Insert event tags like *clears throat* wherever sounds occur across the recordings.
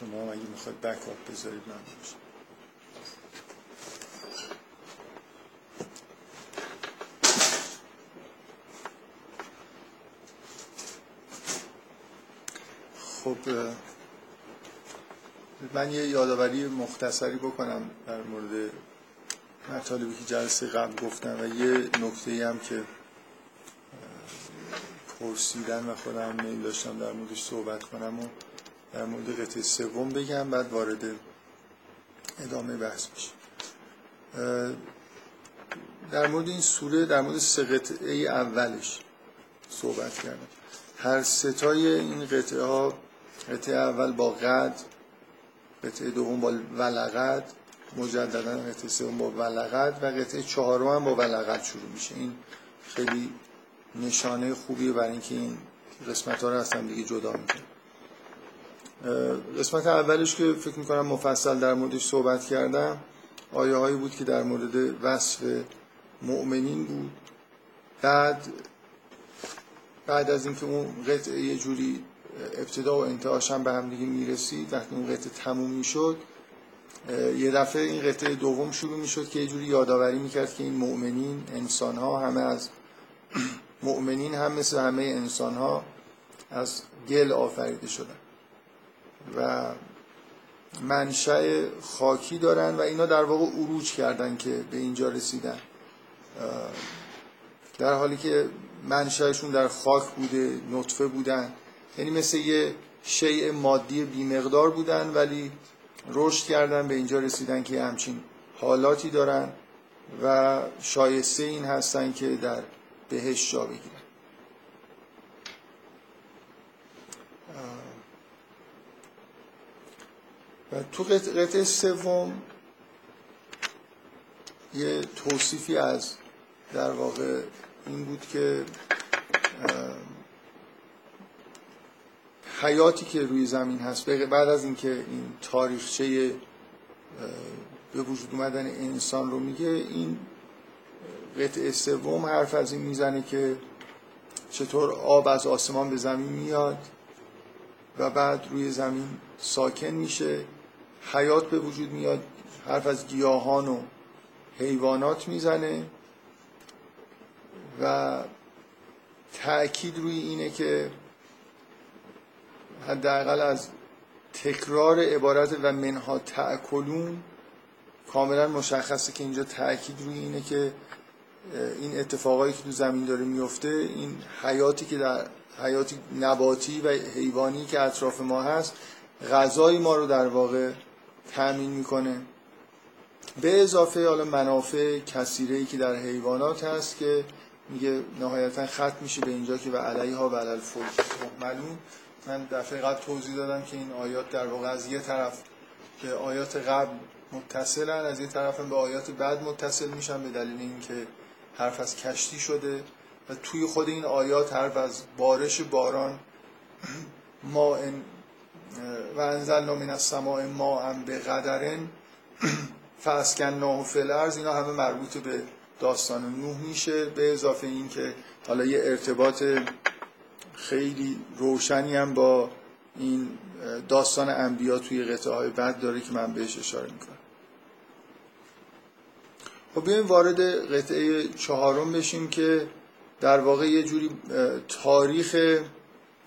شما اگه می‌خواید بکاپ بذارید من باشه. خب من یه یادآوری مختصری بکنم در مورد مطالبی که جلسه قبل گفتم و یه نکته هم که پرسیدن و خودم میل داشتم در موردش صحبت کنم و در مورد قطعه سوم بگم بعد وارد ادامه بحث بشیم در مورد این سوره در مورد سه قطعه اولش صحبت کردم. هر ستای این قطعه ها قطعه اول با قد قطعه دوم با ولقد مجددا قطعه سوم با ولقد و قطعه چهارم هم با ولقد شروع میشه. این خیلی نشانه خوبیه برای اینکه این قسمت ها رو اصلا دیگه جدا می‌کنه قسمت اولش که فکر می‌کنم مفصل در موردش صحبت کردم آیه هایی بود که در مورد وصف مؤمنین بود. بعد بعد از اینکه اون قطعه یه جوری ابتدا و انتهاش هم به هم دیگه می‌رسید وقتی اون قطعه تموم می‌شد یه دفعه این قطعه دوم شروع می‌شد که یه جوری یادآوری می‌کرد که این مؤمنین انسان ها همه از *clears throat* مؤمنین هم مثل همه انسان ها از گل آفریده شدن. و منشأ خاکی دارن و اینا در واقع عروج کردن که به اینجا رسیدن. در حالی که منشأشون در خاک بوده نطفه بودن. یعنی مثل یه شیء مادی بیمقدار بودن ولی رشد کردن به اینجا رسیدن که همچین حالاتی دارن و شایسته این هستن که در بهش جا بگیرن. تو قطعه سوم یه توصیفی از در واقع این بود که حیاتی که روی زمین هست بعد از اینکه این تاریخچه به وجود اومدن انسان رو میگه این قطعه سوم حرف از این می‌زنه که چطور آب از آسمان به زمین میاد و بعد روی زمین ساکن میشه. حیات به وجود میاد حرف از گیاهان و حیوانات می‌زنه و تأکید روی اینه که حداقل از تکرار عبارت و منها تأکلون کاملا مشخصه که اینجا تأکید روی اینه که این اتفاقایی که تو زمین داره میفته این حیاتی که در حیاتی نباتی و حیوانی که اطراف ما هست غذای ما رو در واقع تأمین می‌کنه. به اضافه حالا منافع کثیره ای که در حیوانات هست که میگه نهایتا ختم میشه به اینجا که و علیها و علی معلوم. من دفعه قبل توضیح دادم که این آیات در واقع از یه طرف که آیات قبل متصلن از یه طرف به آیات بعد متصل میشن به دلیل اینکه حرف از کشتی شده و توی خود این آیات حرف از بارش باران *clears throat* ما و انزلنا من السماء ما به قدرن فاسکناه فی الارض. اینا همه مربوط به داستان نوح میشه. به اضافه این که حالا یه ارتباط خیلی روشنی هم با این داستان انبیا توی قطعه های بعد داره که من بهش اشاره می‌کنم. خب بیایم وارد قطعه چهارم بشیم که در واقع یه جوری تاریخ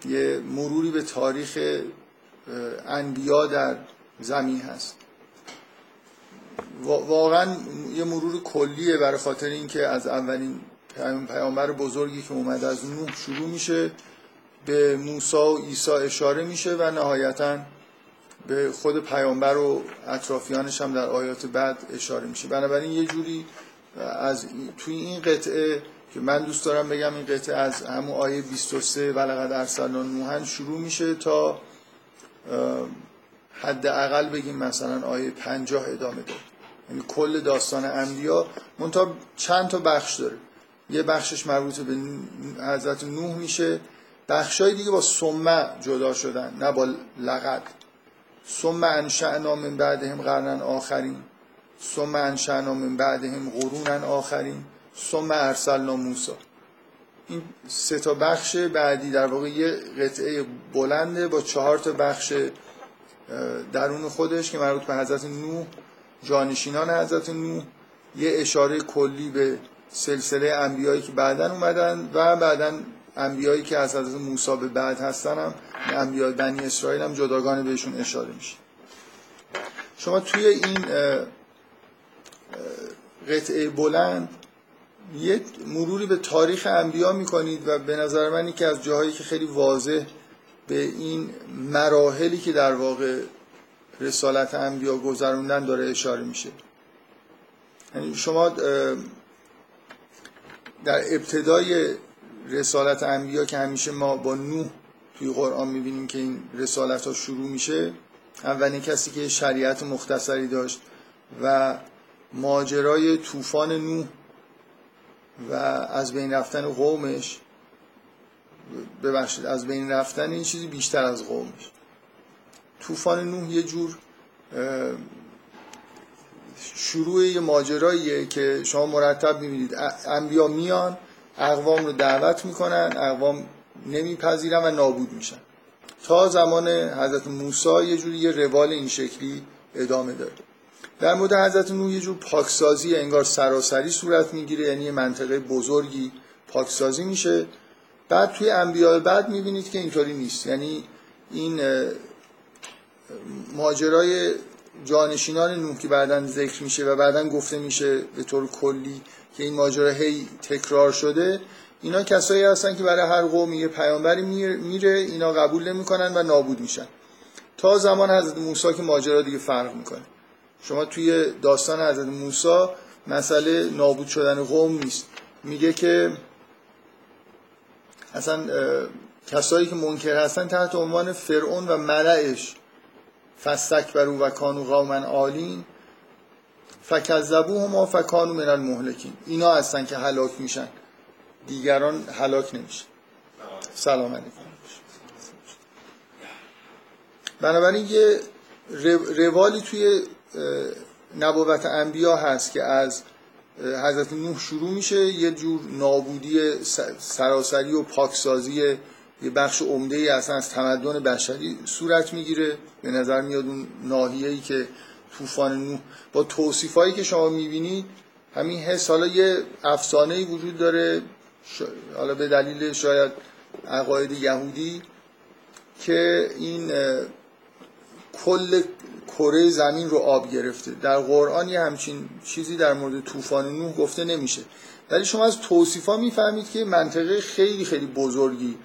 یه مروری به تاریخ انبیا در زمین هست. واقعا یه مرور کلیه برای خاطر اینکه از اولین پیامبر بزرگی که اومد از نوح شروع میشه به موسی و عیسی اشاره میشه و نهایتا به خود پیامبر و اطرافیانش هم در آیات بعد اشاره میشه. بنابراین یه جوری از توی این قطعه که من دوست دارم بگم این قطعه از همون آیه 23 ولقد ارسلنا نوحا شروع میشه تا حد اقل بگیم مثلا آیه 50 ادامه داره. یعنی کل داستان انبیا منتها چند تا بخش داره. یه بخشش مربوط به حضرت نوح میشه. بخشای دیگه با سمه جدا شدن نه با لقد ثم انشأنا من بعدهم قرنن آخرین. ثم انشأنا من بعدهم قرونن آخرین. ثم ارسلنا موسی این سه تا بخش بعدی در واقع یه قطعه بلنده با چهار تا بخش درون خودش که مربوط به حضرت نوح جانشینان حضرت نوح. یه اشاره کلی به سلسله انبیایی که بعدا اومدن و بعدا انبیایی که از حضرت موسی به بعد هستن هم انبیای بنی اسرائیل هم جداگانه بهشون اشاره میشه. شما توی این قطعه بلند یه مروری به تاریخ انبیا می‌کنید و به نظر من که از جاهایی که خیلی واضح به این مراحلی که در واقع رسالت انبیا گذروندن داره اشاره میشه. یعنی شما در ابتدای رسالت انبیا که همیشه ما با نوح توی قرآن می‌بینیم که این رسالت ها شروع میشه اولین کسی که شریعت مختصری داشت و ماجرای طوفان نوح و از بین رفتن قومش ببخشید از بین رفتن این چیزی بیشتر از قومش. طوفان نوح یه جور شروع یه ماجراییه که شما مرتب می‌بینید. انبیا میان اقوام رو دعوت می‌کنن اقوام نمیپذیرن و نابود میشن. تا زمان حضرت موسی یه جوری یه روال این شکلی ادامه داره در مورد حضرت نوح یه جور پاکسازی انگار سراسری صورت می‌گیره یعنی یه منطقه بزرگی پاکسازی میشه. بعد توی انبیاء بعد می‌بینید که اینطوری نیست. یعنی این ماجرای جانشینان نوح که بعدا ذکر میشه و بعدا گفته میشه به طور کلی که این ماجرا هی تکرار شده اینا کسایی هستن که برای هر قومی یه پیامبری میره اینا قبول نمی‌کنن و نابود میشن. تا زمان حضرت موسی که ماجرا دیگه فرق می‌کنه. شما توی داستان حضرت موسی مسئله نابود شدن قوم نیست. میگه که اصلا کسایی که منکر هستن تحت عنوان فرعون و ملعش برو و کانو قوما عالین فکذبوهما فکانو من المهلکین. اینا هستن که هلاک میشن. دیگران هلاک نمیشن. سلام علیکم. بنابراین یه روالی توی نبوت انبیا هست که از حضرت نوح شروع میشه یه جور نابودی سراسری و پاکسازی یه بخش عمده ای اصلا از تمدن بشری صورت می‌گیره. به نظر میاد اون ناحیه ای که طوفان نوح با توصیف هایی که شما می‌بینید همین حس حالا یه افسانه وجود داره حالا به دلیل شاید عقاید یهودی که این کل کره زمین رو آب گرفته. در قرآن یه همچین چیزی در مورد طوفان نوح گفته نمیشه. ولی شما از توصیفا می‌فهمید که منطقه خیلی خیلی بزرگی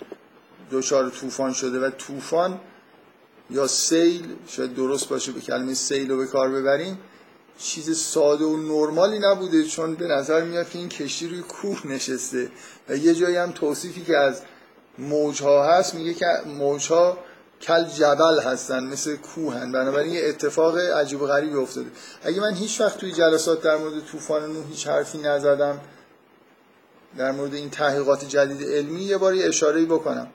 دچار طوفان شده و طوفان یا سیل شاید درست باشه به کلمه سیل رو به کار ببریم چیز ساده و نرمالی نبوده چون به نظر میاد که این کشتی روی کوه نشسته. و یه جایی هم توصیفی که از موجها هست میگه که موجها کل جبل هستن مثل کوهن بنابراین یه اتفاق عجیب و غریبی افتاده. اگه من هیچ وقت توی جلسات در مورد طوفان نوح هیچ حرفی نزدم در مورد این تحقیقات جدید علمی یه باری اشاره بکنم.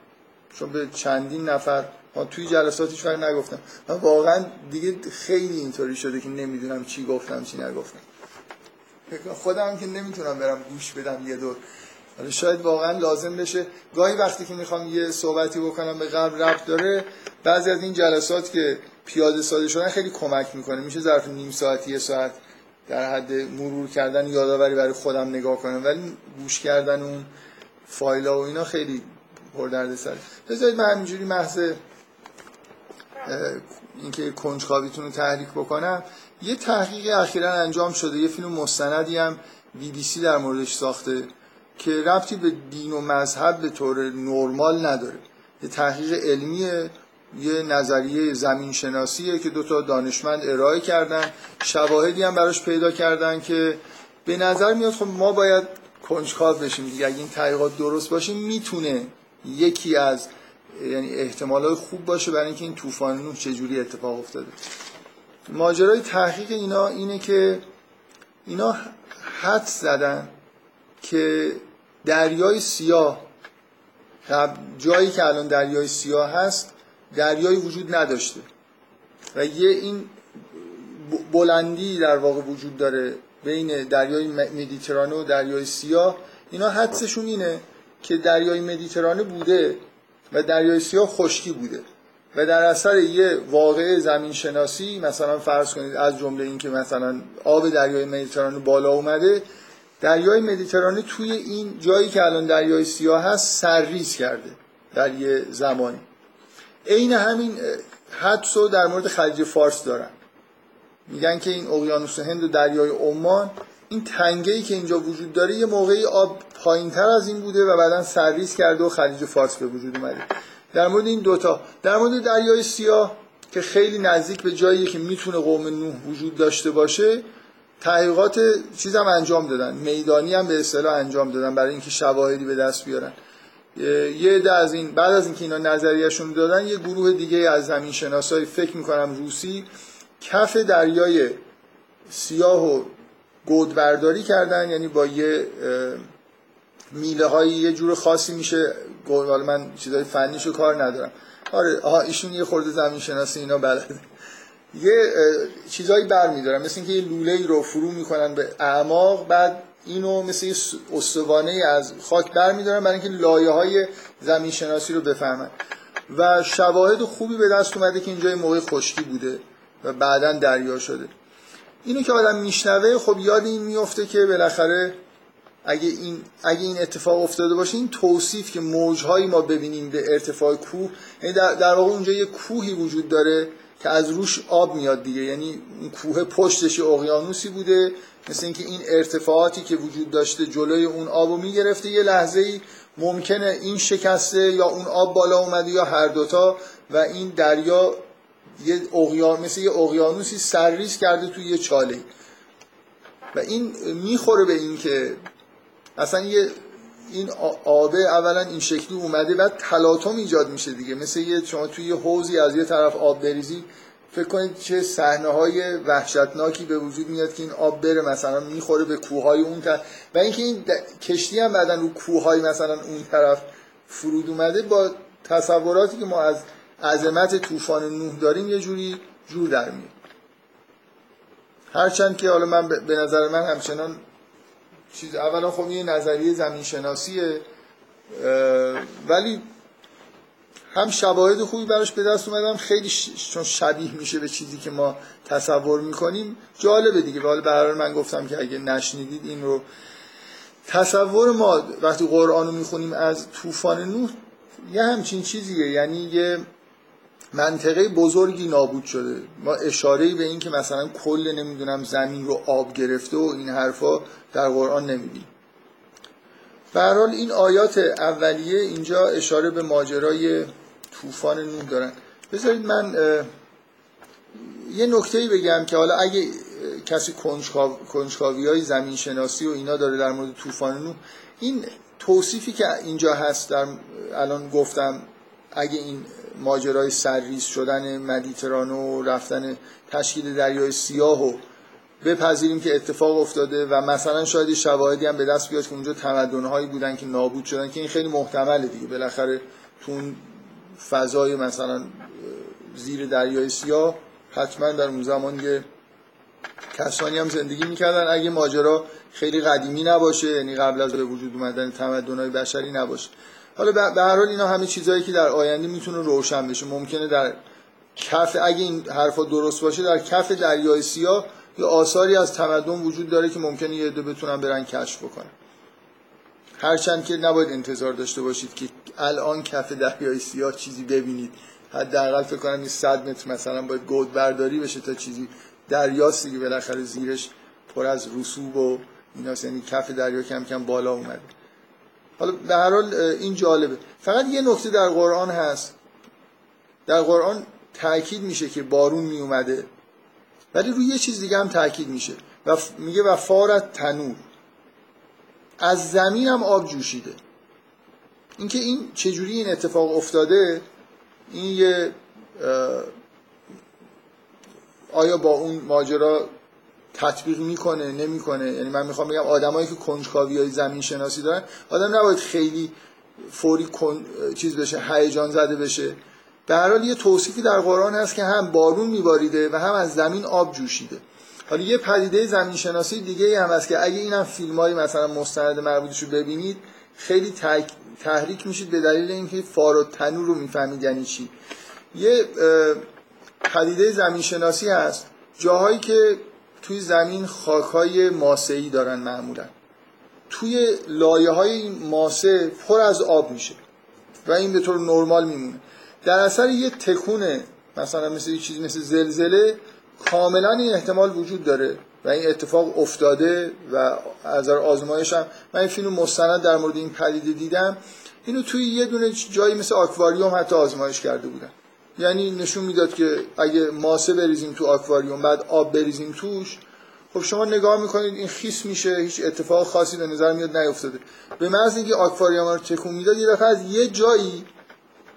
چون به چندین نفر ما توی جلسات هیچ نگفتم. من واقعا دیگه خیلی اینطوری شده که نمی‌دونم چی گفتم چی نگفتم. خودم که نمی‌تونم برم گوش بدم یه دور. شاید واقعا لازم بشه. گاهی وقتی که می‌خوام یه صحبتی بکنم به قبل ربط داره بعضی از این جلسات که پیاده ساده شدن خیلی کمک می‌کنه. میشه ظرف نیم ساعت یه ساعت در حد مرور کردن یادآوری برای خودم نگاه کنم. ولی گوش کردن اون فایل و اینا خیلی پر درد سر بذارید من همینجوری محض اینکه کنجکاویتون رو تحریک بکنم. یه تحقیق اخیرا انجام شده. یه فیلم مستندی هم بی بی سی در موردش ساخته. که ربطی به دین و مذهب به طور نرمال نداره یه تحقیق علمیه یه نظریه زمین شناسیه که دو تا دانشمند ارائه کردن. شواهدی هم براش پیدا کردن که به نظر میاد خب ما باید کنجکاو بشیم دیگه. اگه این تحقیقات درست باشه می‌تونه یکی از یعنی احتمالات خوب باشه برای اینکه این طوفان نوح چجوری اتفاق افتاده. ماجرای تحقیق اینا اینه که اینا حد زدن که دریای سیاه. جایی که الان دریای سیاه هست دریایی وجود نداشته. و یه این بلندی در واقع وجود داره بین دریای مدیترانه و دریای سیاه. اینا حدسشون اینه که دریای مدیترانه بوده و دریای سیاه خشکی بوده. و در اثر یه واقع زمین شناسی مثلا فرض کنید از جمله اینکه مثلا آب دریای مدیترانه بالا اومده دریای مدیترانه توی این جایی که الان دریای سیاه هست سرریز کرده در یه زمانی. عین همین حدس رو در مورد خلیج فارس دارن. میگن که این اقیانوس هند و دریای عمان این تنگه ای که اینجا وجود داره یه موقعی آب پایین تر از این بوده و بعدا سرریز کرده و خلیج فارس به وجود اومده. در مورد این دوتا در مورد دریای سیاه که خیلی نزدیک به جایی که می‌تونه قوم نوح وجود داشته باشه تحقیقات چیز هم انجام دادن. میدانی هم به اصطلاح انجام دادن برای اینکه شواهدی به دست بیارن. یه عده از این بعد از اینکه اینا نظریهشون دادن یه گروه دیگه از زمین شناسایی فکر می‌کنم روسی کف دریای سیاه و گودبرداری کردن. یعنی با یه میله یه جور خاصی میشه حالا من چیزای فنیشو کار ندارم. آره آها ایشون یه خورده زمین شناسی اینا بلده. یه چیزایی بر میدارن مثل اینکه یه لوله رو فرو می‌کنن به اعماق بعد اینو مثل یه استوانه از خاک بر میدارن برای اینکه لایه های زمین شناسی رو بفهمن. و شواهد خوبی به دست اومده که اینجا موقع خشکی بوده و بعدا دریا شده. اینو که آدم میشنوه خب یاد این میفته که بالاخره اگه این اگه این اتفاق افتاده باشه این توصیف که موجهایی ما ببینیم به ارتفاع کوه یعنی در, در واقع اونجا یه کوهی وجود داره که از روش آب میاد دیگه. یعنی اون کوه پشتش اقیانوسی بوده مثل اینکه این ارتفاعاتی که وجود داشته جلوی اون آبو می‌گرفته یه لحظه ای ممکنه این شکسته یا اون آب بالا اومده یا هر دوتا و این دریا یه اقیان مثل یه اقیانوسی سرریز کرده توی یه چاله. و این می‌خوره به این که اصلا یه این آبه اولا این شکلی اومده بعد تلاطم ایجاد میشه دیگه. مثل یه شما توی یه حوزی از یه طرف آب بریزی فکر کنید چه صحنه های وحشتناکی به وجود میاد که این آب بره مثلا می‌خوره به کوههای اون طرف. و اینکه این کشتی هم بعدا رو کوههای مثلا اون طرف فرود اومده با تصوراتی که ما از عظمت طوفان نوح داریم یه جوری جور در میاد. هرچند که حالا من به نظر من همچنان چیز اولا خب یه نظریه زمین شناسیه ولی هم شواهد خوبی براش به دست اومدم خیلی چون شبیه میشه به چیزی که ما تصور می‌کنیم جالبه دیگه. ولی به من گفتم که اگه نشنیدید این رو. تصور ما وقتی قرآن رو می‌خونیم از طوفان نوح یه همچین چیزیه. یعنی یه منطقه بزرگی نابود شده. ما اشاره به این که مثلا کل نمی‌دونم زمین رو آب گرفته و این حرفا در قرآن نمیدیم حال این آیات اولیه اینجا اشاره به ماجرای طوفان نوح دارن. بذارید من یه نکته بگم که حالا اگه کسی کنجکاوی های زمین شناسی و اینا داره در مورد طوفان نوح این توصیفی که اینجا هست در الان گفتم اگه این ماجرای سرریز شدن مدیترانه و رفتن تشکیل دریای سیاه و بپذیریم که اتفاق افتاده و مثلا شاید شواهدی هم به دست بیاد که اونجا تمدنهایی بودن که نابود شدن که این خیلی محتمله دیگه. بالاخره تو اون فضای مثلا زیر دریای سیاه حتما در اون زمان یه کسانی هم زندگی می‌کردن. اگه ماجرا خیلی قدیمی نباشه یعنی قبل از به وجود اومدن تمدن‌های بشری نباشه. حالا به هر حال اینا همه چیزهایی که در آینده می‌تونه روشن بشه. ممکنه در کف اگه این حرفا درست باشه در کف دریای سیاه یه آثاری از تمدن وجود داره که ممکنه یه عده بتونن برن کشف بکنن. هرچند که نباید انتظار داشته باشید که الان کف دریای سیاه چیزی ببینید. حداقل فکر کنم این 100 متر مثلا باید گود برداری بشه تا چیزی دریاستی که بالاخره زیرش پر از رسوب و ایناست یعنی کف دریا کم کم بالا اومده. حالا به هر حال این جالبه. فقط یه نکته در قرآن هست. در قرآن تاکید میشه که بارون می اومده ولی روی یه چیز دیگه هم تاکید میشه. و میگه و فارت تنور. از زمین هم آب جوشیده. اینکه این چجوری این اتفاق افتاده این یه آیا با اون ماجرا تطبیق می‌کنه نمی‌کنه. یعنی من می‌خوام بگم آدمایی که کنجکاوی های زمین شناسی دارن آدم نباید خیلی فوری کن... چیز بشه هیجان زده بشه. به هر حال یه توصیفی در قرآن هست که هم بارون میباریده و هم از زمین آب جوشیده. حالا یه پدیده زمین شناسی دیگه هم هست که اگه اینم فیلم های مثلا مستند مربوطش رو ببینید خیلی تحریک میشید به دلیل اینکه فار و تنور رو می‌فهمید یعنی چی. یه پدیده زمین شناسی هست. جاهایی که توی زمین خاکهای ماسه‌ای دارن معمولا. توی لایه های ماسه پر از آب میشه و این به طور نرمال میمونه. در اثر یه تکونه مثلا مثل یه چیزی مثل زلزله کاملا این احتمال وجود داره و این اتفاق افتاده و از آزمایش هم من این فیلم مستند در مورد این پدیده دیدم. اینو توی یه دونه جایی مثل آکواریوم حتی آزمایش کرده بودن. یعنی نشون می‌داد که اگه ماسه بریزیم تو آکواریوم بعد آب بریزیم توش خب شما نگاه می‌کنید این خیس میشه هیچ اتفاق خاصی به نظر میاد نیفتاده. به محض اینکه آکواریوم رو تکون می‌داد یه دفعه از یه جایی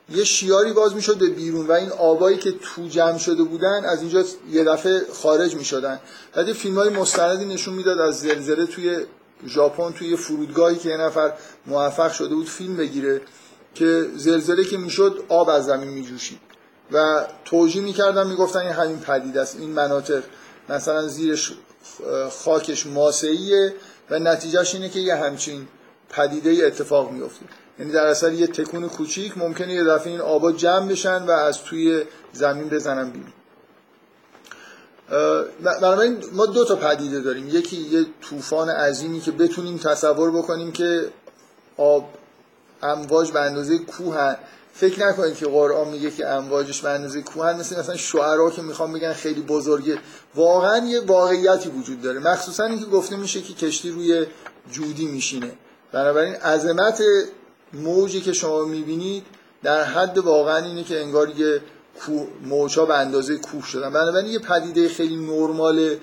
یه شیاری باز می‌شد به بیرون و این آبایی که تو جمع شده بودن از اینجا یه دفعه خارج می‌شدن. بعد فیلم های مستندی نشون می‌داد از زلزله توی ژاپن توی فرودگاهی که یه نفر موفق شده بود فیلم بگیره که زلزله که می‌شد آب از زمین میجوشید. و توجیه می‌کردن می‌گفتن این همین پدیده است. این مناطق مثلا زیرش خاکش ماسهیه و نتیجهش اینه که یه همچین پدیده اتفاق میفته یعنی در اثر یه تکون کوچیک ممکنه یه دفعه این آبا جمع بشن و از توی زمین بزنن بیرون. بنابراین ما دو تا پدیده داریم. یکی یه طوفان عظیمی که بتونیم تصور بکنیم که آب امواج به اندازه کوه فکر نکنید که قرآن میگه که امواجش به اندازه کوهن مثل مثلا شعرا که می‌خوام بگن خیلی بزرگه. واقعا یه واقعیتی وجود داره. مخصوصا اینکه گفته میشه که کشتی روی جودی میشینه. بنابراین عظمت موجی که شما می‌بینید در حد واقعا اینه که انگار یه موجا به اندازه کوه شدن. بنابراین یه پدیده خیلی نرمال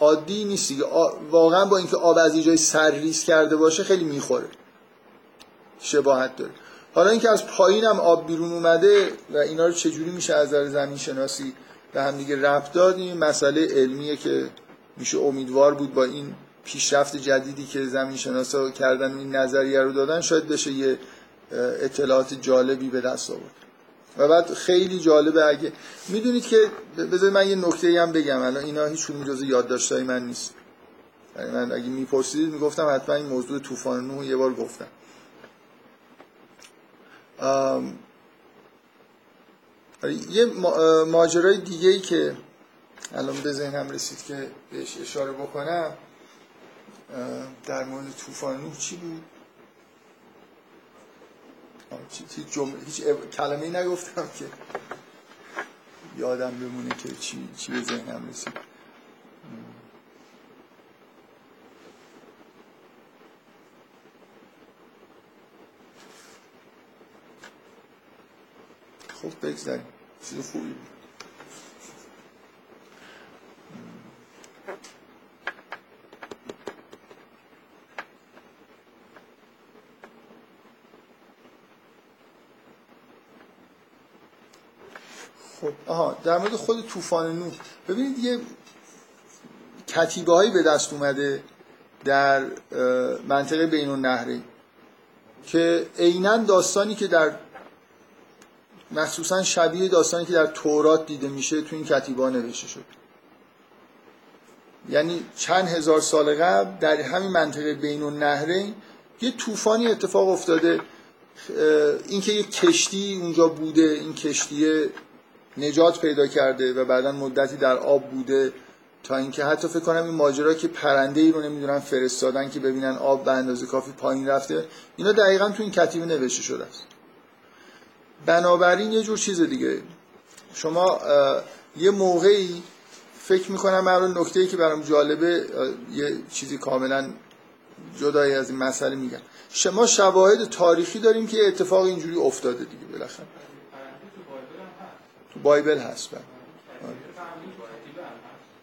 عادی نیست واقعا با اینکه آب از جای سرریز کرده باشه خیلی می‌خوره. شباهت داره. حالا اینکه از پایین هم آب بیرون اومده و اینا رو چجوری میشه از نظر زمین شناسی به هم دیگه ربط داد مسئله علمیه که میشه امیدوار بود با این پیشرفت جدیدی که زمین شناسا کردن این نظریه رو دادن شاید بشه یه اطلاعات جالبی به دست آورد. و بعد خیلی جالبه اگه می‌دونید که بذارید من یه نکته هم بگم الان اینا هیچ کدوم جزء یادداشتای من نیست. یعنی من اگه میپرسیدید می‌گفتم حتما این موضوع طوفان نوح یه بار گفتم. یه ماجرای دیگه ای که الان به ذهنم رسید که بهش اشاره بکنم در مورد طوفان نوح چی بود؟ جمله، هیچ کلمه نگفتم که یادم بمونه که چی, چی به ذهنم رسید. خب بگذاریم. چیز خوبی بود. خب آها در مورد خود طوفان نوح ببینید یه کتیبه هایی به دست اومده در منطقه بین النهرین که عینا داستانی که در مخصوصا شبیه داستانی که در تورات دیده میشه تو این کتیبا نوشته شد. یعنی چند هزار سال قبل در همین منطقه بین النهرین یه طوفانی اتفاق افتاده. اینکه یه کشتی اونجا بوده این کشتی نجات پیدا کرده و بعدا مدتی در آب بوده تا اینکه حتی فکر کنم این ماجرا که پرنده ای رو نمی‌دونن فرستادن که ببینن آب به اندازه کافی پایین رفته اینا دقیقا تو این کتیبه نوشته شده است. بنابراین یه جور چیز دیگه. شما یه موقعی فکر می‌کنم من نکته ای که برام جالبه یه چیزی کاملا جدایی از این مسئله میگم. شما شواهد تاریخی داریم که اتفاق اینجوری افتاده دیگه بالاخره. تو بایبل هست بله.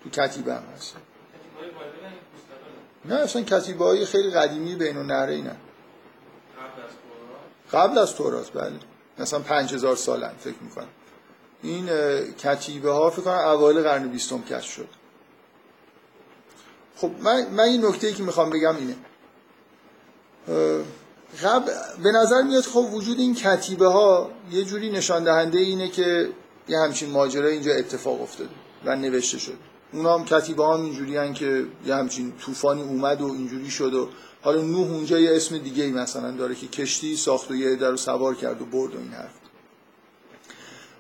تو کتیبه هم هست. نه اصلا کتیبه خیلی قدیمی بین و نهره نه. قبل از تورات بله. مثلا پنج هزار سالن فکر می‌کنم. این کتیبه ها فکر کنم اوایل قرن بیستم کشف شد. خب من, من این نکته که می‌خوام بگم اینه. قبل به نظر میاد خب وجود این کتیبه ها یه جوری نشان دهنده اینه که یه همچین ماجرا اینجا اتفاق افتاده و نوشته شد اونا هم کتیبه هم اینجوری که یه همچین طوفانی اومد و اینجوری شد و حالا نوح اونجا یه اسم دیگه ای مثلا داره که کشتی ساخت و یه در رو سوار کرد و برد و این حرف.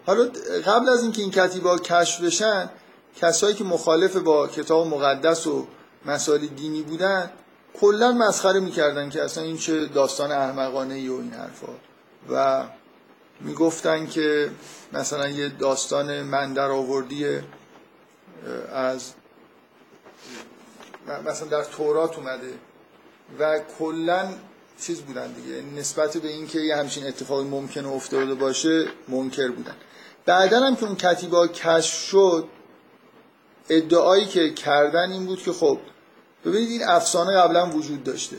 حالا قبل از اینکه این کتیبه کشف بشن کسایی که مخالف با کتاب مقدس و مسائل دینی بودن کلا مسخره می‌کردن که اصلا این چه داستان احمقانه ای و این حرفا. و می‌گفتن که مثلا یه داستان من در از مثلا در تورات اومده و کلا چیز بودن دیگه. نسبت به اینکه یه همچین اتفاقی ممکنه افتاده باشه منکر بودن. بعدا هم که اون کتیبه کشف شد ادعایی که کردن این بود که خب ببینید این افسانه قبلا وجود داشته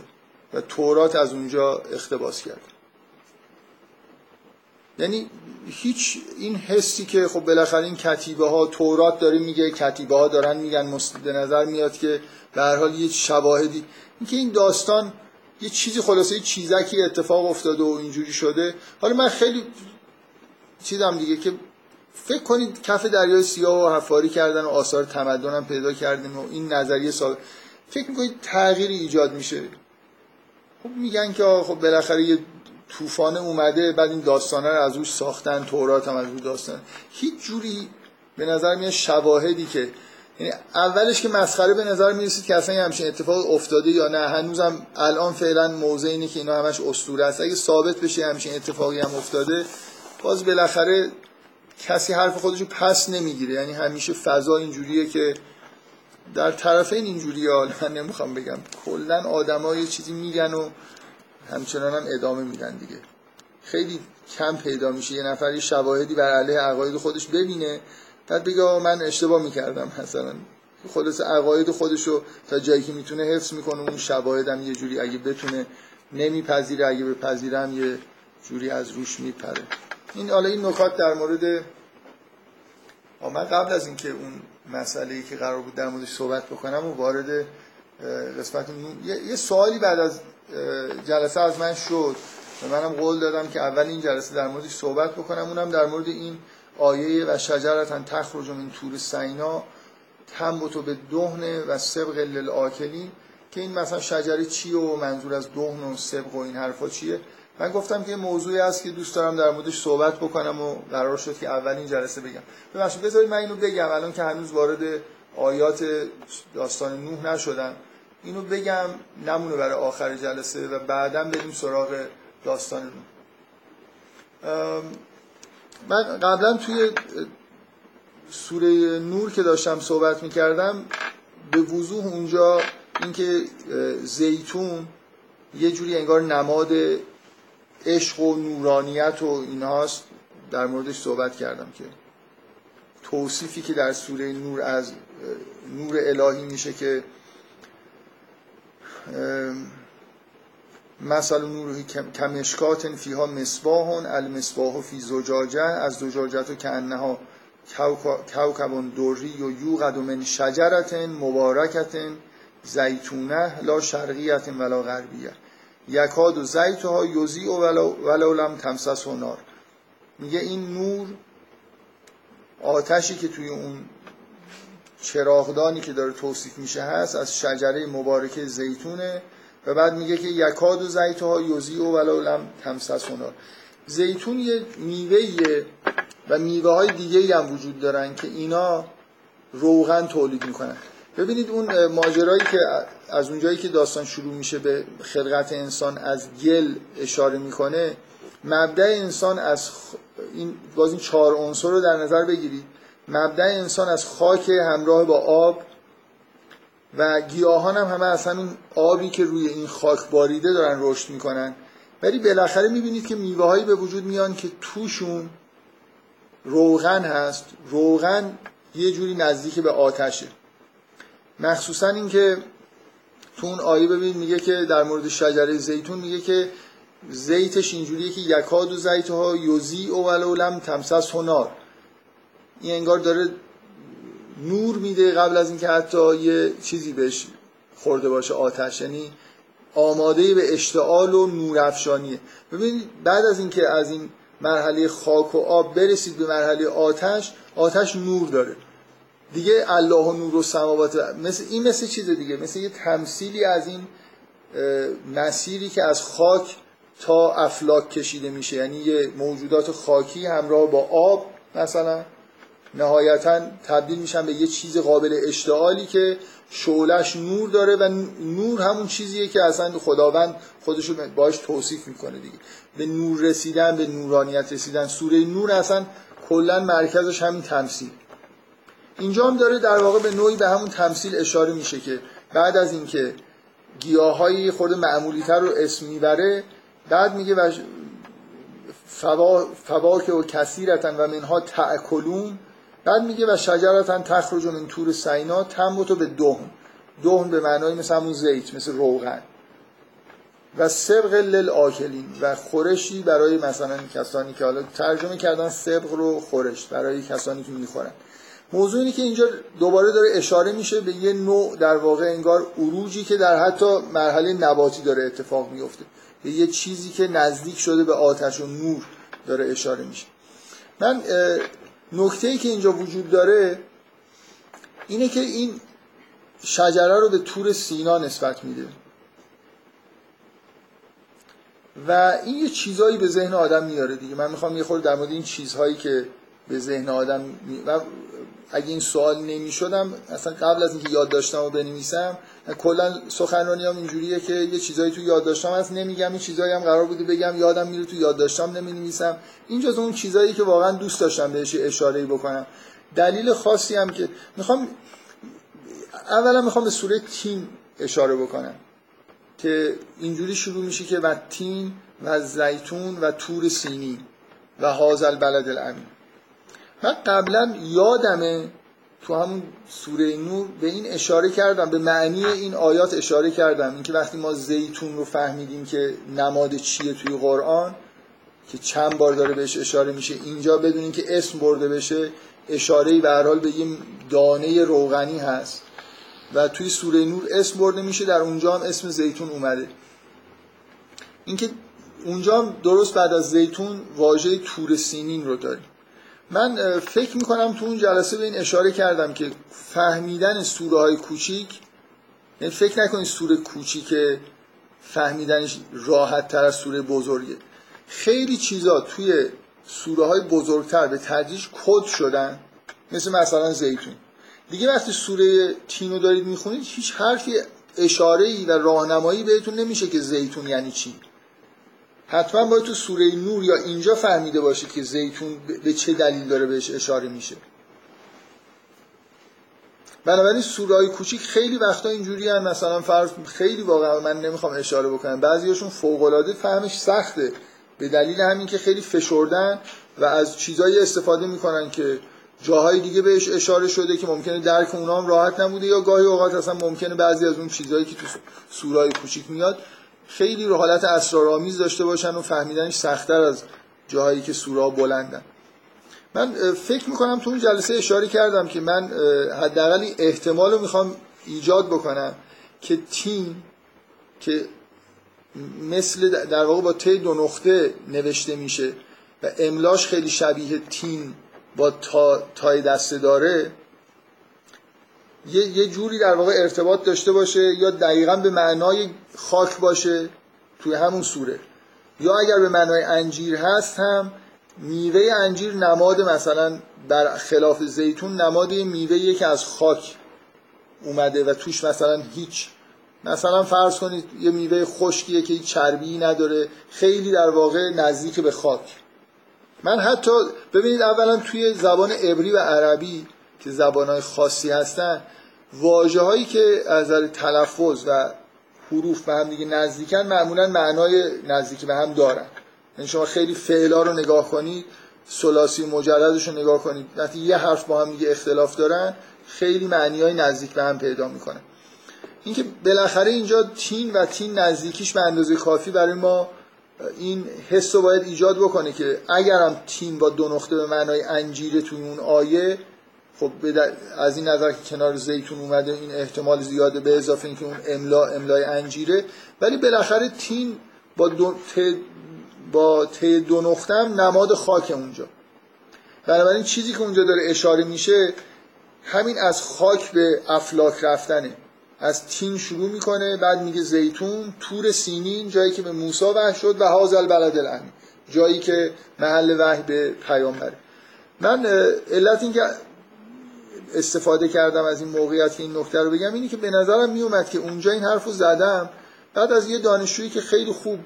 و تورات از اونجا اختباس کرد یعنی هیچ این حسی که خب بالاخره این کتیبه ها تورات داره میگه کتیبه ها دارن میگن به نظر میاد که به هر حال یه شواهدی. اینکه این داستان یه چیزی خلاصه یه چیزکی اتفاق افتاده و اینجوری شده. حالا من خیلی چیزم دیگه که فکر کنید کف دریای سیاه و حفاری کردن و آثار تمدن هم پیدا کردن و این نظریه سال فکر می‌کنید تغییری ایجاد میشه؟ خب میگن که خب بالاخره یه طوفان اومده بعد این داستانه رو از روش ساختن تورات هم از روش داستان. هیچ جوری به نظر میاد شواهدی که یعنی اولش که مسخره به نظر می‌رسید که اصلا همچین اتفاق افتاده یا نه. هنوزم الان فعلا موضع اینه که اینا همش اسطوره است. اگه ثابت بشه همچین اتفاقی هم افتاده باز بالاخره کسی حرف خودشو پس نمی‌گیره. یعنی همیشه فضا اینجوریه که در طرفین اینجوری ها من نمی‌خوام بگم. کلا آدما یه چیزی میگن و همچنان هم ادامه میدن دیگه. خیلی کم پیدا میشه. یه نفر یه شواهدی بر علیه عقاید خودش ببینه بعد بگه من اشتباه می‌کردم مثلا. خلاص عقاید خودش رو تا جایی که می‌تونه حفظ می‌کنه اون شواهدم یه جوری اگه بتونه نمیپذیره اگه بپذیرم یه جوری از روش میپره. این حالا این نکات در مورد من قبل از اینکه اون مسئله ای که قرار بود در موردش صحبت بکنم و وارد قسمت یه سوالی بعد از جلسه از من شد. و منم قول دادم که اول این جلسه در موردش صحبت بکنم. اونم در مورد این آیه و شجرتن تخرج من تور سینا تنبتو به دهنه و سبق للآکلین که این مثلا شجره چیه و منظور از دهن و سبق و این حرفا چیه. من گفتم که موضوعی است که دوست دارم در موردش صحبت بکنم و قرار شد که اول این جلسه بگم. ببخشید بذارید من اینو بگم. الان که هنوز وارد آیات داستان نوح نشدم. اینو بگم نمونه برای آخر جلسه و بعدا بریم سراغ داستان من قبلا توی سوره نور که داشتم صحبت می‌کردم به وضوح اونجا اینکه زیتون یه جوری انگار نماد عشق و نورانیت و اینهاست در موردش صحبت کردم که توصیفی که در سوره نور از نور الهی میشه که مثلا نور کمشکات فیها مصباح المصباح فی زجاجه از زجاجت و که انها کوکبون دوری و یوقد من شجرت مبارکت زیتونه لا شرقیت ولا غربیه. یکاد و زیتها یوزی و ولو لم تمسس و نار. میگه این نور آتشی که توی اون چراغدانی که داره توصیف میشه هست از شجره مبارکه زیتونه. و بعد میگه که یکاد و زیتها یوزی و ولو لم تمسس و نار زیتون یه میوه و میوه های دیگه هم وجود دارن که اینا روغن تولید می‌کنن. ببینید اون ماجرایی که از اونجایی که داستان شروع میشه به خلقت انسان از گل اشاره می‌کنه مبدع انسان از این باز این چهار عنصر رو در نظر بگیرید. مبدع انسان از خاک همراه با آب و گیاهان هم همه از همین آبی که روی این خاک باریده دارن رشد می‌کنن. ولی بالاخره می‌بینید که میوه به وجود میان که توشون روغن هست. روغن یه جوری نزدیک به آتشه. مخصوصا اینکه تو اون آیه ببینید میگه که در مورد شجره زیتون میگه که زیتش اینجوریه که یکاد و زیتها یوزی ولو لم تمسس هنار این انگار داره نور میده قبل از اینکه حتی یه چیزی بهش خورده باشه آتش. یعنی آماده به اشتعال و نورافشانیه. ببینید بعد از اینکه از این مرحله خاک و آب برسید به مرحله آتش آتش نور داره. دیگه الله و نور و سماوات مثل این مثل چیز دیگه. مثل یه تمثیلی از این مسیری که از خاک تا افلاک کشیده میشه. یعنی یه موجودات خاکی همراه با آب مثلا. نهایتا تبدیل میشن به یه چیز قابل اشتعالی که شعلش نور داره و نور همون چیزیه که اصلا خداوند خودش رو باش توصیف می‌کنه دیگه. به نور رسیدن به نورانیت رسیدن. سوره نور اصلا کلا مرکزش همین تمثیل. اینجا هم داره در واقع به نوعی به همون تمثیل اشاره میشه که بعد از اینکه گیاهایی خورده معمولی تر رو اسم می‌بره بعد میگه فواکه و کثیرتن و منها تأکلون بعد میگه و شجرتن تخرج من تور سینا تنبتو به دهن. دهن به معنای مثل همون زیت مثل روغن. و سبق لل آکلین و خورشی برای مثلا کسانی که حالا ترجمه کردن سبق رو خورش برای کسانی که می‌خورن. موضوع اینه که اینجا دوباره داره اشاره میشه به یه نوع در واقع انگار عروجی که در حتی مرحله نباتی داره اتفاق میفته به یه چیزی که نزدیک شده به آتش و نور داره اشاره میشه. من نکته ای که اینجا وجود داره اینه که این شجره رو به تور سینا نسبت میده. و این یه چیزهایی به ذهن آدم میاره دیگه. من می‌خوام یه خورده در مورد این چیزهایی که به ذهن آدم می... و اگه این سوال نمی‌شدم اصلا قبل از اینکه یاد داشتم و بنویسم کلا سخنرانی هم اینجوریه که یه چیزایی تو یاد داشتم هست نمیگم این چیزایی هم قرار بوده بگم یادم میره تو یاد داشتم نمی نویسم این جز اون چیزایی که واقعا دوست داشتم بهش اشاره بکنم. دلیل خاصی هم که می‌خوام اولا می‌خوام به سوره تین اشاره بکنم که اینجوری شروع میشه که و تین و زیتون و تور سینی و هازل بلد الامین. من قبلا یادمه تو همون سوره نور به این اشاره کردم به معنی این آیات اشاره کردم. اینکه وقتی ما زیتون رو فهمیدیم که نماد چیه توی قرآن که چند بار داره بهش اشاره میشه اینجا بدونیم که اسم برده بشه اشاره به حال به یه دانه روغنی هست. و توی سوره نور اسم برده میشه در اونجا هم اسم زیتون اومده. اینکه اونجا هم درست بعد از زیتون واژه تور سینین رو داریم. من فکر می‌کنم تو اون جلسه به این اشاره کردم که فهمیدن سوره های کوچیک یعنی فکر نکنید سوره کوچیک فهمیدنش راحت تر از سوره بزرگه. خیلی چیزا توی سوره های بزرگتر به تدریج کد شدن مثل مثلا زیتون. دیگه وقتی سوره تینو دارید می‌خونید هیچ حرفی اشاره ای و راهنمایی بهتون نمیشه که زیتون یعنی چی. حتما باید تو سوره نور یا اینجا فهمیده باشه که زیتون به چه دلیل داره بهش اشاره میشه. بنابراین سوره های کوچیک خیلی وقتا اینجوری هم مثلا فرض خیلی واقعا من نمی‌خوام اشاره بکنم. بعضیاشون فوق العاده فهمش سخته. به دلیل همین که خیلی فشردن و از چیزایی استفاده می‌کنن که جاهای دیگه بهش اشاره شده که ممکنه درک اونا راحت نبوده یا گاهی اوقات اصلا ممکنه بعضی از اون چیزهایی که تو سورای کوچیک میاد خیلی رو حالت اسرارآمیز داشته باشن و فهمیدنش سختتر از جاهایی که سورا بلندن. من فکر می‌کنم تو اون جلسه اشاره کردم که من حداقل احتمال رو می‌خوام ایجاد بکنم که تین که مثل در واقع با تی دو نقطه نوشته میشه و املاش خیلی شبیه تین با تا تای دسته داره یه،, یه جوری در واقع ارتباط داشته باشه یا دقیقا به معنای خاک باشه توی همون سوره. یا اگر به معنای انجیر هست هم میوه انجیر نماد مثلا بر خلاف زیتون نماد میوه که از خاک اومده و توش مثلا هیچ. مثلا فرض کنید یه میوه خشکیه که هیچ چربی نداره خیلی در واقع نزدیک به خاک. من حتی ببینید اولا توی زبان عبری و عربی که زبانهای خاصی هستن واجه هایی که از نظر تلفظ و حروف به هم دیگه نزدیکن معمولا معنای نزدیکی به هم دارن. یعنی شما خیلی فعلا رو نگاه کنید سلاسی مجردش رو نگاه کنید وقتی یه حرف با هم دیگه اختلاف دارن خیلی معنی های نزدیک به هم پیدا می‌کنن اینکه بالاخره اینجا تین و تین نزدیکیش به اندازه کافی برای ما این حس رو باید ایجاد بکنه که اگرم تین با دو نقطه به معنای انجیره توی اون آیه خب از این نظر که کنار زیتون اومده این احتمال زیاده به اضافه اینکه اون املا املای انجیره. ولی بالاخره تین با دو ت با ت دو نقطه هم نماد خاک اونجا. بنابراین چیزی که اونجا داره اشاره میشه همین از خاک به افلاک رفتنه. از تین شروع می‌کنه بعد میگه زیتون تور سینین جایی که به موسی وحی شد و هازل بلد جایی که محل وحی به پیامبره. من علت این که استفاده کردم از این موقعیت که این نکته رو بگم اینی که به نظرم میومد که اونجا این حرف رو زدم. بعد از یه دانشجویی که خیلی خوب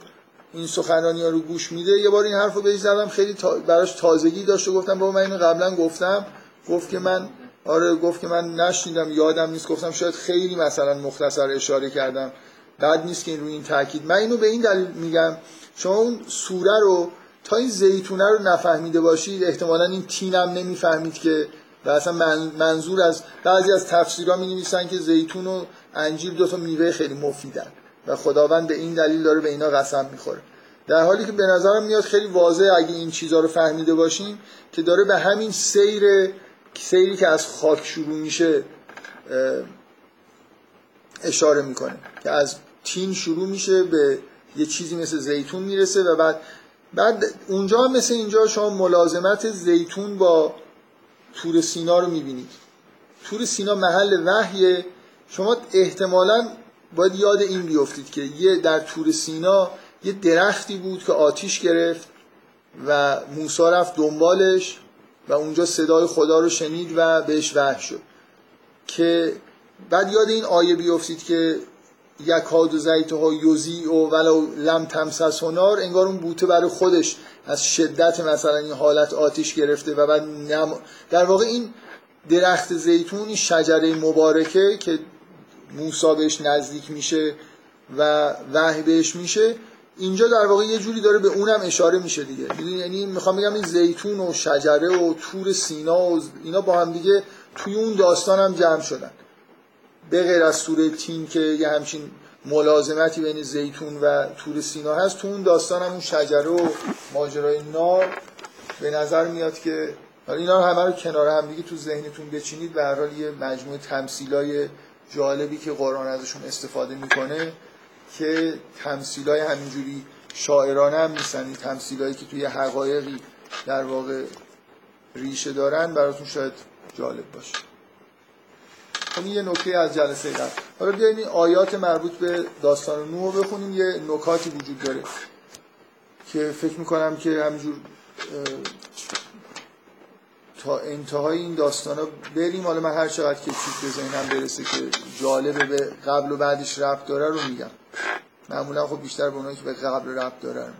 این سخنرانی ها رو گوش میده یه بار این حرف رو بهش زدم خیلی تا... براش تازگی داشت و گفتم بابا من اینو قبلا گفتم. گفت که من آره گفت که من نشنیدم یادم نیست. گفتم شاید خیلی مثلا مختصر اشاره کردم. بعد نیست که این روی این تاکید. من اینو به این دلیل میگم. شما اون سوره رو تا این زیتونه رو نفهمیده باشید احتمالا این تینم نمی‌فهمید که و اصلا منظور از بعضی از تفسیرها می نویسن که زیتون و انجیر دو تا میوه خیلی مفیدن و خداوند به این دلیل داره به اینا قسم می‌خوره. در حالی که به نظرم میاد خیلی واضح اگه این چیزها رو فهمیده باشیم که داره به همین سیر سیری که از خاک شروع میشه اشاره می‌کنه که از تین شروع میشه به یه چیزی مثل زیتون می‌رسه و بعد بعد اونجا مثل اینجا شما ملازمت زیتون با تور سینا رو می‌بینید. تور سینا محل وحیه. شما احتمالا باید یاد این بیفتید که یه در تور سینا یه درختی بود که آتیش گرفت و موسا رفت دنبالش و اونجا صدای خدا رو شنید و بهش وحی شد. که بعد یاد این آیه بیفتید که یکاد و زیت ها یوزی و ولو لم تمسس هنار انگار اون بوته برای خودش از شدت مثلا این حالت آتیش گرفته و بعد نم... در واقع این درخت زیتون این شجره مبارکه که موسا بهش نزدیک میشه و وحی بهش میشه اینجا در واقع یه جوری داره به اونم اشاره میشه دیگه. یعنی می‌خوام بگم این زیتون و شجره و تور سینا و اینا با هم دیگه توی اون داستان هم جمع شدن. به غیر از سوره تین که یه همچین ملازمتی بین زیتون و تور سینا هست. تو اون داستان هم اون شجره و ماجرای نار به نظر میاد که اینا همه رو کنار هم دیگه تو ذهنتون بچینید. به هر حال یه مجموعه تمثیلای جالبی که قرآن ازشون استفاده می‌کنه که تمثیلای همینجوری شاعرانه هم نیستن. این تمثیلایی که توی حقایقی در واقع ریشه دارن براتون شاید جالب باشه. خب یه نکته از جلسه قبل. حالا بیایم این آیات مربوط به داستان نوح رو بخونیم یه نکاتی وجود داره که فکر می‌کنم که همینجور تا انتهای این داستان بریم. حالا من هر چقدر که چیز به ذهنم برسه که جالبه به قبل و بعدش ربط داره رو میگم. معمولا خب بیشتر به اونایی که به قبل ربط داره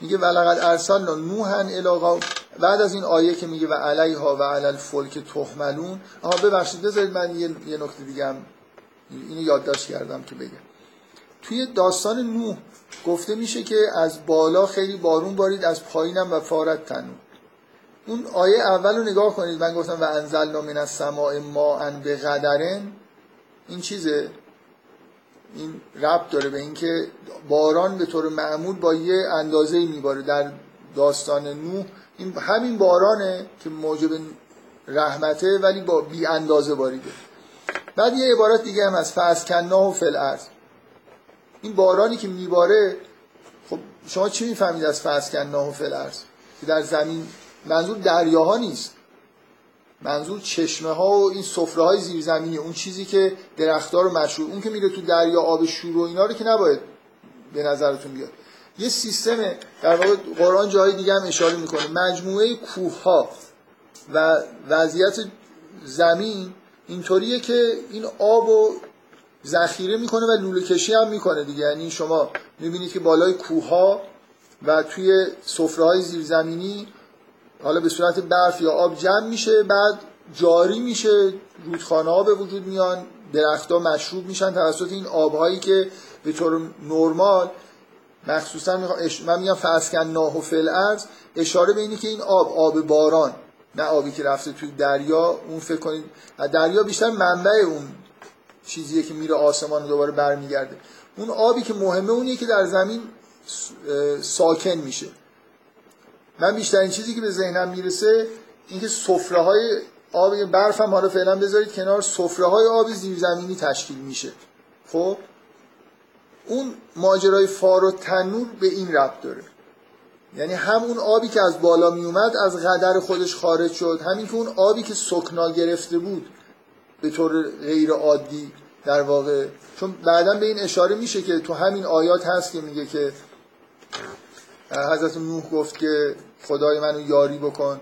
میگه ولقد ارسلنا نوحا الی بعد از این آیه که میگه و علیها و علی الفلک تحملون آها ببخشید بذارید من یه, یه نکته دیگه هم اینو یادداشت کردم که بگم. توی داستان نوح گفته میشه که از بالا خیلی بارون بارید از پایینم و فارت تنو اون آیه اول رو نگاه کنید من گفتم و انزلنا من السماء ماء به قدرن. این چیزه؟ این ربط داره به اینکه باران به طور معمول با یه اندازه میباره. در داستان نوح این همین بارانه که موجب رحمته ولی با بی اندازه باریده. بعد یه عبارت دیگه هم از فاز کناه و فل این بارانی که میباره خب شما چی می‌فهمید از فاز کناه و فل که در زمین منظور دریاها نیست. منظور چشمه ها و این سفره های زیرزمینی اون چیزی که درختار رو مشروع اون که میره تو دریا آب شور و اینا رو که نباید به نظرتون بیاد. یه سیستم در واقع قرآن جای دیگه هم اشاره می‌کنه. مجموعه کوه ها و وضعیت زمین اینطوریه که این آب و ذخیره می‌کنه و لوله کشی هم می‌کنه دیگه. یعنی شما می‌بینید که بالای کوه ها و توی سفره های زیرزمینی حالا به صورت برف یا آب جمع میشه بعد جاری میشه رودخانه ها به وجود میان درختها مشروب میشن توسط این آبهایی که به طور نرمال مخصوصا من میگم فسکن ناه و فل اشاره به اینه که این آب آب باران نه آبی که رفته توی دریا اون فکر کنید دریا بیشتر منبع اون چیزیه که میره آسمان دوباره برمیگرده. اون آبی که مهمه اونیه که در زمین ساکن میشه. من بیشترین چیزی که به ذهنم می‌رسه اینکه سفره های آب برف هم حالا فعلا بذارید کنار سفره های آب زیرزمینی تشکیل میشه. خب؟ اون ماجرای فار و تنور به این ربط داره. یعنی همون آبی که از بالا می اومد از قدر خودش خارج شد. همین که اون آبی که سکنا گرفته بود به طور غیر عادی در واقع. چون بعدا به این اشاره میشه که تو همین آیات هست که میگه که حضرت نوح گفت که خدای منو یاری بکن.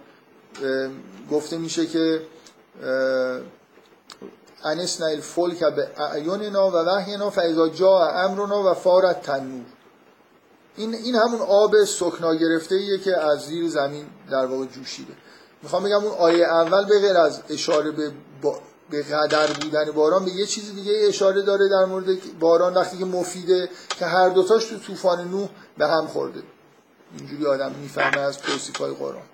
گفته میشه که انسنا الفلک به اعیننا و وحینا فاذا جاء امرنا و فارت تنور. این این همون آب سکنا گرفته ایه که از زیر زمین در واقع جوشیده. می‌خوام بگم اون آیه اول به غیر از اشاره به به قدر بودن باران به یه چیز دیگه اشاره داره در مورد باران وقتی که مفیده که هر دوتاش تو طوفان نوح به هم خورده. اینجوری آدم می‌فهمه از توصیف های قرآن.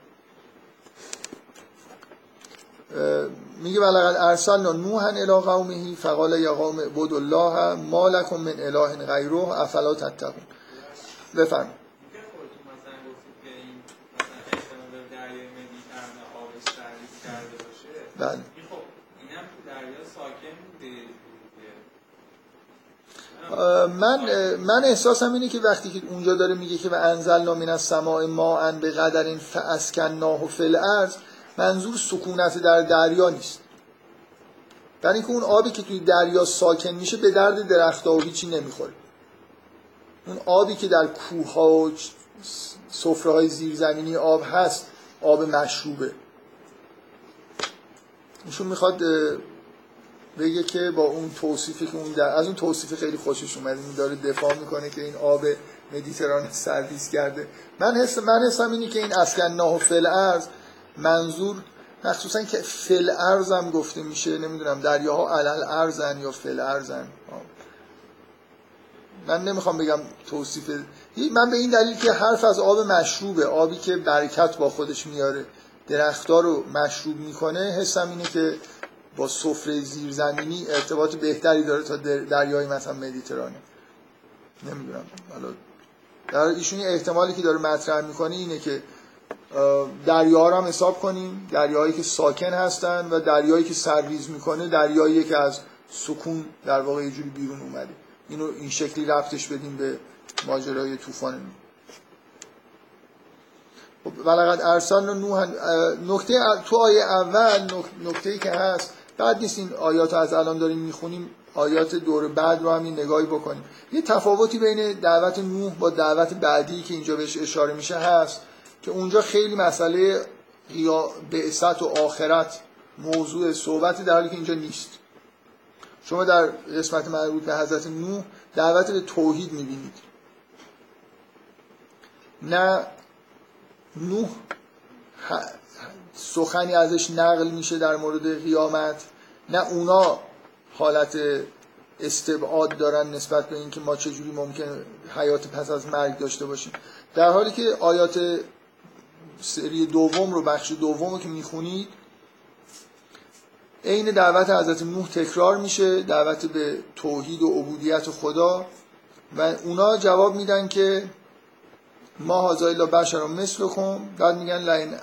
میگه ولقد ارسلنا نوحا الی قومه فقال یا قوم عبد الله ما لكم من اله غیره افلا تتقون. بفرمایید. بله. من من احساسم اینه که وقتی که اونجا داره میگه که و انزلنا من السماء ماء به قدر فاسکناه فی الارض منظور سکونت در دریا نیست. در اینکه اون آبی که توی دریا ساکن میشه به درد درختها و هیچی نمی‌خوره. اون آبی که در کوه ها و سفره های زیرزمینی آب هست آب مشروبه. ایشون می‌خواد بگه که با اون توصیفی که اون در... از اون توصیف خیلی خوشش اومده این داره دفاع می‌کنه که این آب مدیترانه سرویس کرده. من حس من حسم اینه که این اسکن ناه فل ارز منظور مخصوصا که فل ارز هم گفته میشه نمی‌دونم دریاها علل ارزن یا فل ارزن من نمی‌خوام بگم توصیف. من به این دلیل که حرف از آب مشروبه آبی که برکت با خودش میاره درختها رو مشروب می‌کنه حسم اینه که با سفره زیرزمینی ارتباط بهتری داره تا دریای مثلا مدیترانه. نمی‌دونم. حالا در ایشون احتمالی که داره مطرح می‌کنه اینه که دریاها رو هم حساب کنیم. دریایی که ساکن هستن و دریایی که سرریز می‌کنه دریایی که از سکون در واقع یه جوری بیرون اومده. اینو این شکلی رفتش بدیم به ماجرای طوفان ولقد ارسلنا نوح نکته تو آیه اول نکته که هست بعد نیست این آیات از الان داریم می‌خونیم آیات دور بعد رو هم این نگاهی بکنیم. یه تفاوتی بین دعوت نوح با دعوت بعدی که اینجا بهش اشاره میشه هست. که اونجا خیلی مسئله بعثت و آخرت موضوع صحبتی در حالی که اینجا نیست. شما در قسمت مربوط به حضرت نوح دعوت به توحید می‌بینید. نه نوح سخنی ازش نقل میشه در مورد قیامت نه اونا حالت استبعاد دارن نسبت به اینکه ما چجوری ممکن حیات پس از مرگ داشته باشیم. در حالی که آیات سری دوم رو بخش دوم رو که می‌خونید عین دعوت حضرت نوح تکرار میشه دعوت به توحید و عبودیت خدا. و اونا جواب میدن که ما هازای لا بشر مثلکم بعد میگن لین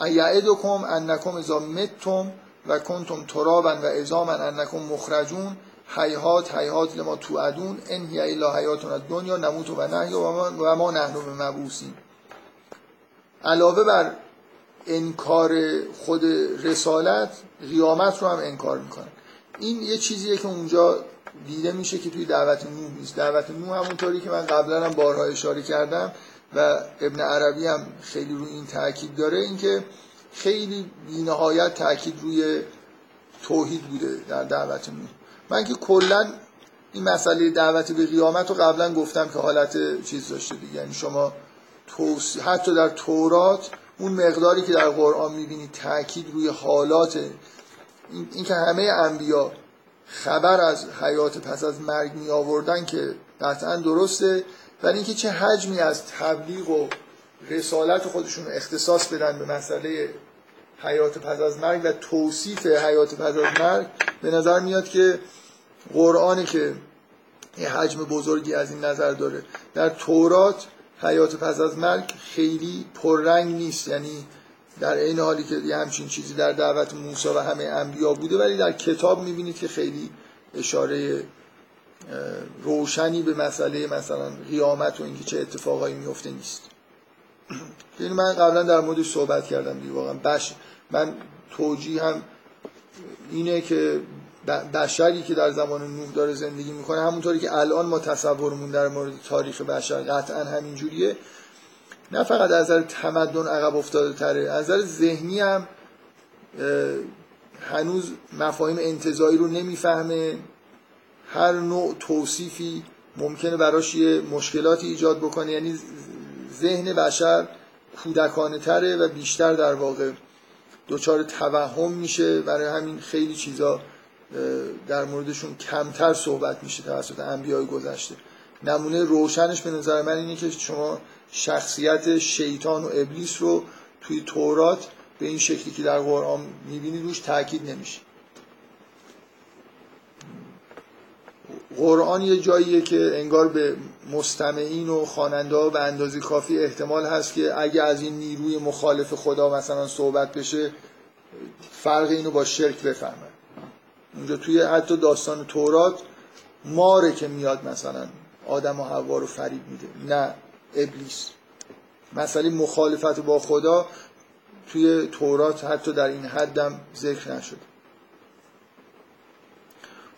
ایعدکم انکم اذا متم و کنتم ترابا و ازاما انکم مخرجون. حیات حیات لما توعدون ان هی الا حیاتنا دنیا نموت و نحیا و ما نحن به مبعوثیم علاوه بر انکار خود رسالت قیامت رو هم انکار می‌کنن. این یه چیزیه که اونجا دیده میشه که توی دعوت نوح نیست. دعوت نوح همونطوری که من قبلا هم بارها اشاره کردم و ابن عربی هم خیلی روی این تاکید داره اینکه خیلی بینهایت تاکید روی توحید بوده در دعوت نوح. من که کلا این مسئله دعوت به قیامت رو قبلا گفتم که حالت چیز داشته دیگه. یعنی شما حتی در تورات اون مقداری که در قرآن می‌بینید تاکید روی حالات این, که همه انبیا خبر از حیات پس از مرگ می آوردن که قطعا درسته ولی اینکه چه حجمی از تبلیغ و رسالت خودشون اختصاص بدن به مسئله حیات پس از مرگ و توصیف حیات پس از مرگ به نظر میاد که قرآنی که یه حجم بزرگی از این نظر داره. در تورات حیات پس از مرگ خیلی پررنگ نیست. یعنی در این حالی که یه همچین چیزی در دعوت موسی و همه انبیا بوده ولی در کتاب می‌بینید که خیلی اشاره روشنی به مسئله مثلا قیامت و اینکه چه اتفاقایی میفته نیست. یعنی من قبلا در موردش صحبت کردم دیگه واقعا بش من توجیه هم اینه که بشری که در زمان نوح داره زندگی می‌کنه همونطوری که الان ما تصورمون در مورد تاریخ بشر قطعا همینجوریه. نه فقط از نظر تمدن عقب افتاده تره از نظر ذهنی هم هنوز مفاهیم انتظایی رو نمی‌فهمه. هر نوع توصیفی ممکنه براش یه مشکلاتی ایجاد بکنه. یعنی ذهن بشر کودکانه تره و بیشتر در واقع دچار توهم میشه. برای همین خیلی چیزا در موردشون کمتر صحبت میشه توسط انبیای گذشته. نمونه روشنش به نظر من اینه که شما شخصیت شیطان و ابلیس رو توی تورات به این شکلی که در قرآن می‌بینید روش تاکید نمیشه. قرآن یه جاییه که انگار به مستمعین و خواننده ها به اندازه کافی احتمال هست که اگه از این نیروی مخالف خدا مثلا صحبت بشه فرق اینو با شرک بفهمن. اونجا توی حتی داستان تورات ماره که میاد مثلا آدم و حوا رو فریب میده. نه ابلیس. مسئله مخالفت با خدا توی تورات حتی در این حدم ذکر نشده.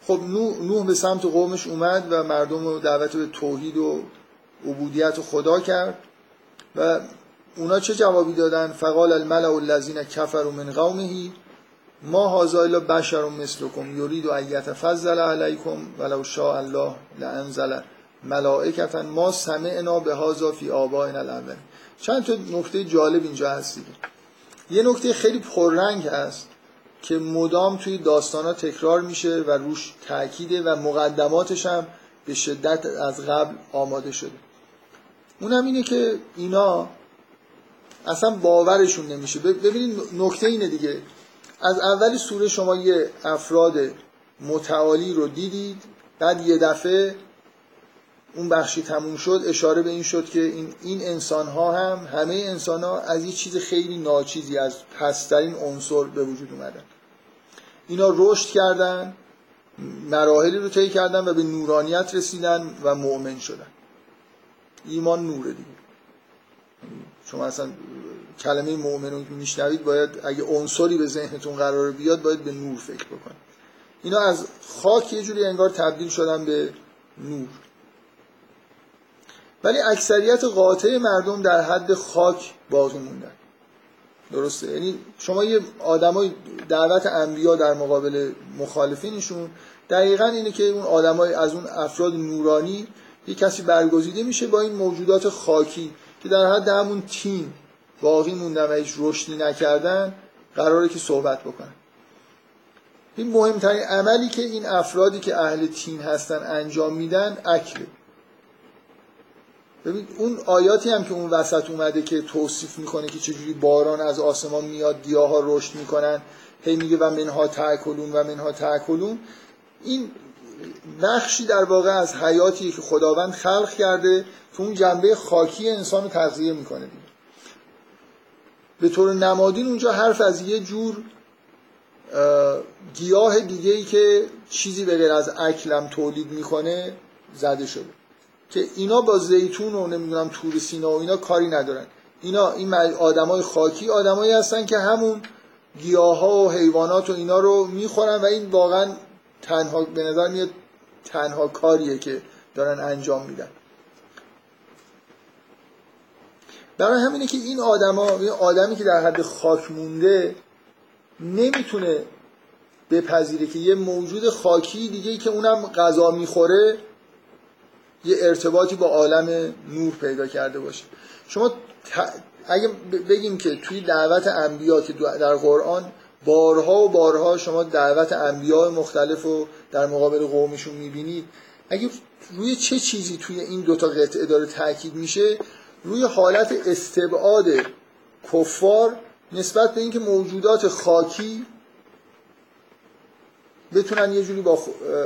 خب نوح به سمت قومش اومد و مردم رو دعوت به توحید و عبودیت خدا کرد و اونا چه جوابی دادن؟ فقال الملع الذین کفروا من قومه. ما هذا الا بشر مثلكم یرید ان یتفضل علیکم ولو شاء الله لانزل ملائکتا ما سمعنا به هذا فی آبائنا الاول چند تا نکته جالب اینجا هست دیگه. یه نکته خیلی پررنگ هست که مدام توی داستان ها تکرار میشه و روش تاکیده و مقدماتش هم به شدت از قبل آماده شده. اونم اینه که اینا اصلا باورشون نمیشه. ببینید نکته اینه دیگه. از اول سوره شما یه افراد متعالی رو دیدید بعد یه دفعه اون بخشی تموم شد اشاره به این شد که این, این انسان ها هم همه انسان ها از یه چیز خیلی ناچیزی از پسترین عنصر به وجود اومدن. اینا رشد کردن مراحلی رو طی کردن و به نورانیت رسیدن و مؤمن شدن. ایمان نوره دیگه. شما اصلا کلمه مؤمنون که میشنوید باید اگه عنصری به ذهنتون قرار بیاد باید به نور فکر بکنید. اینا از خاک یه جوری انگار تبدیل شدن به نور. ولی اکثریت قاطع مردم در حد خاک باقی موندن. درسته؟ یعنی شما یه آدمای دعوت انبیا در مقابل مخالفینشون دقیقا اینه که اون آدمای از اون افراد نورانی یه کسی برگزیده میشه با این موجودات خاکی که در حد همون تیم باقی موندن و هیچ رشدی نکردن قراره که صحبت بکنن. این مهمترین عملی که این افرادی که اهل تیم هستن انجام میدن اکله ببین اون آیاتی هم که اون وسط اومده که توصیف می‌کنه که چجوری باران از آسمان میاد گیاها رشد می‌کنن هی میگه و منها تاکلون و منها تاکلون این نقشی در واقع از حیاتی که خداوند خلق کرده که اون جنبه خاکی انسان رو تغذیه می‌کنه. به طور نمادین اونجا حرف از یه جور گیاه دیگه ای که چیزی به غیر از اکلم تولید می‌کنه زده شده. که اینا با زیتون و نمی‌دونم تور سینا و اینا کاری ندارن. اینا این آدمای خاکی آدمایی هستن که همون گیاه ها و حیوانات و اینا رو می‌خورن و این واقعا تنها به نظر میاد تنها کاریه که دارن انجام میدن. برای همینه که این آدما این آدمی که در حد خاک مونده نمی‌تونه بپذیره که یه موجود خاکی دیگه که اونم غذا می‌خوره یه ارتباطی با عالم نور پیدا کرده باشه. شما اگه بگیم که توی دعوت انبیا که در قرآن بارها و بارها شما دعوت انبیاء مختلف رو در مقابل قومشون می‌بینید اگه روی چه چیزی توی این دوتا قطعه داره تاکید میشه روی حالت استبعاد کفار نسبت به اینکه موجودات خاکی بتونن یه جوری با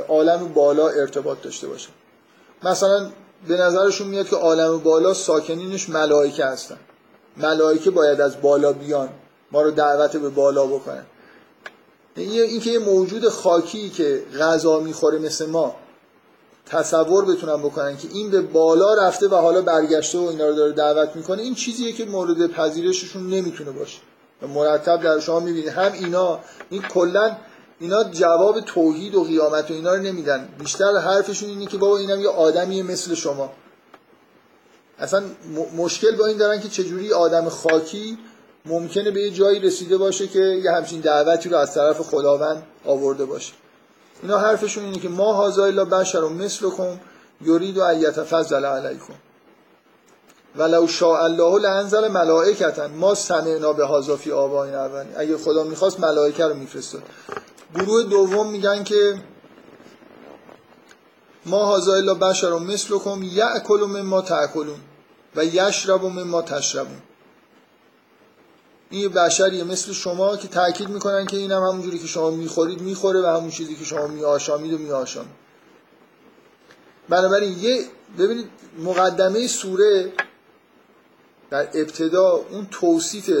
عالم بالا ارتباط داشته باشن. مثلا به نظرشون میاد که عالم بالا ساکنینش ملائکه هستن. ملائکه باید از بالا بیان. ما رو دعوت به بالا بکنن. این که یه موجود خاکی که غذا می‌خوره مثل ما تصور بتونن بکنن که این به بالا رفته و حالا برگشته و اینا رو داره دعوت می‌کنه این چیزیه که مورد پذیرششون نمی‌تونه باشه. و مرتب در شما می‌بینید هم اینا این کلا اینا جواب توحید و قیامت و اینا رو نمیدن. بیشتر حرفشون اینه که بابا اینم یه آدمی مثل شما. اصلا مشکل با این دارن که چجوری آدم خاکی ممکنه به یه جایی رسیده باشه که یه همچین دعوتی رو از طرف خداوند آورده باشه. اینا حرفشون اینه که ما هازا الا بشر و مثلکم یرید و ایت فضل علیکم. ولو شاء الله لانزل ملائکتا. ما سمعنا به هازا فی آبائین اولین اگه خدا می‌خواست ملائکه رو میفرستاد. گروه دوم میگن که ما هازا الا بشر و مثلکم یأکل مما تأکلون و یشرب مما تشربون. این یه بشریه مثل شما که تاکید می‌کنن که این هم همونجوری که شما می‌خورید می‌خوره و همون چیزی که شما میآشامید و میآشامید. بنابراین یه ببینید مقدمه سوره در ابتدا اون توصیف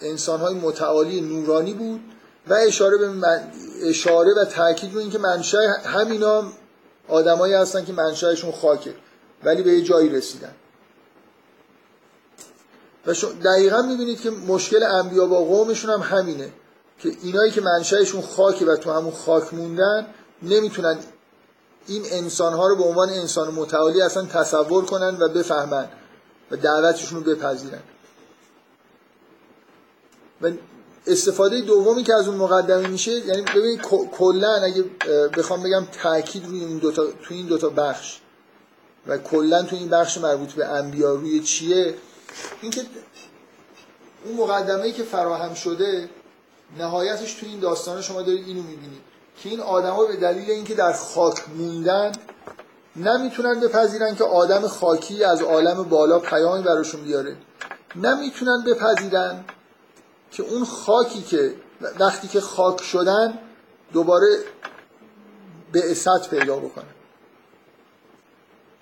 انسانهای متعالی نورانی بود و اشاره به من... اشاره و تاکید رو اینکه منشأ همینا آدمایی هستن که منشأشون خاکه ولی به یه جایی رسیدن. و دقیقا می‌بینید که مشکل انبیا با قومشون هم همینه که اینایی که منشأشون خاکه و تو همون خاک موندن نمی‌تونن این انسانها رو به عنوان انسان متعالی اصلا تصور کنن و بفهمن و دعوتشون رو بپذیرن. و استفاده دومی که از اون مقدمه میشه یعنی ببینید کلا اگه بخوام بگم تاکید روی این دوتا تو این دوتا بخش و کلا تو این بخش مربوط به انبیا روی چیه اینکه اون مقدمه که فراهم شده نهایتش تو این داستان شما دارید اینو می‌بینید که این آدما به دلیل اینکه در خاک موندن نمی‌تونن بپذیرن که آدم خاکی از عالم بالا پیامی براشون بیاره. نمی‌تونن بپذیرن که اون خاکی که وقتی که خاک شدن دوباره به اسد پیدا بکنن.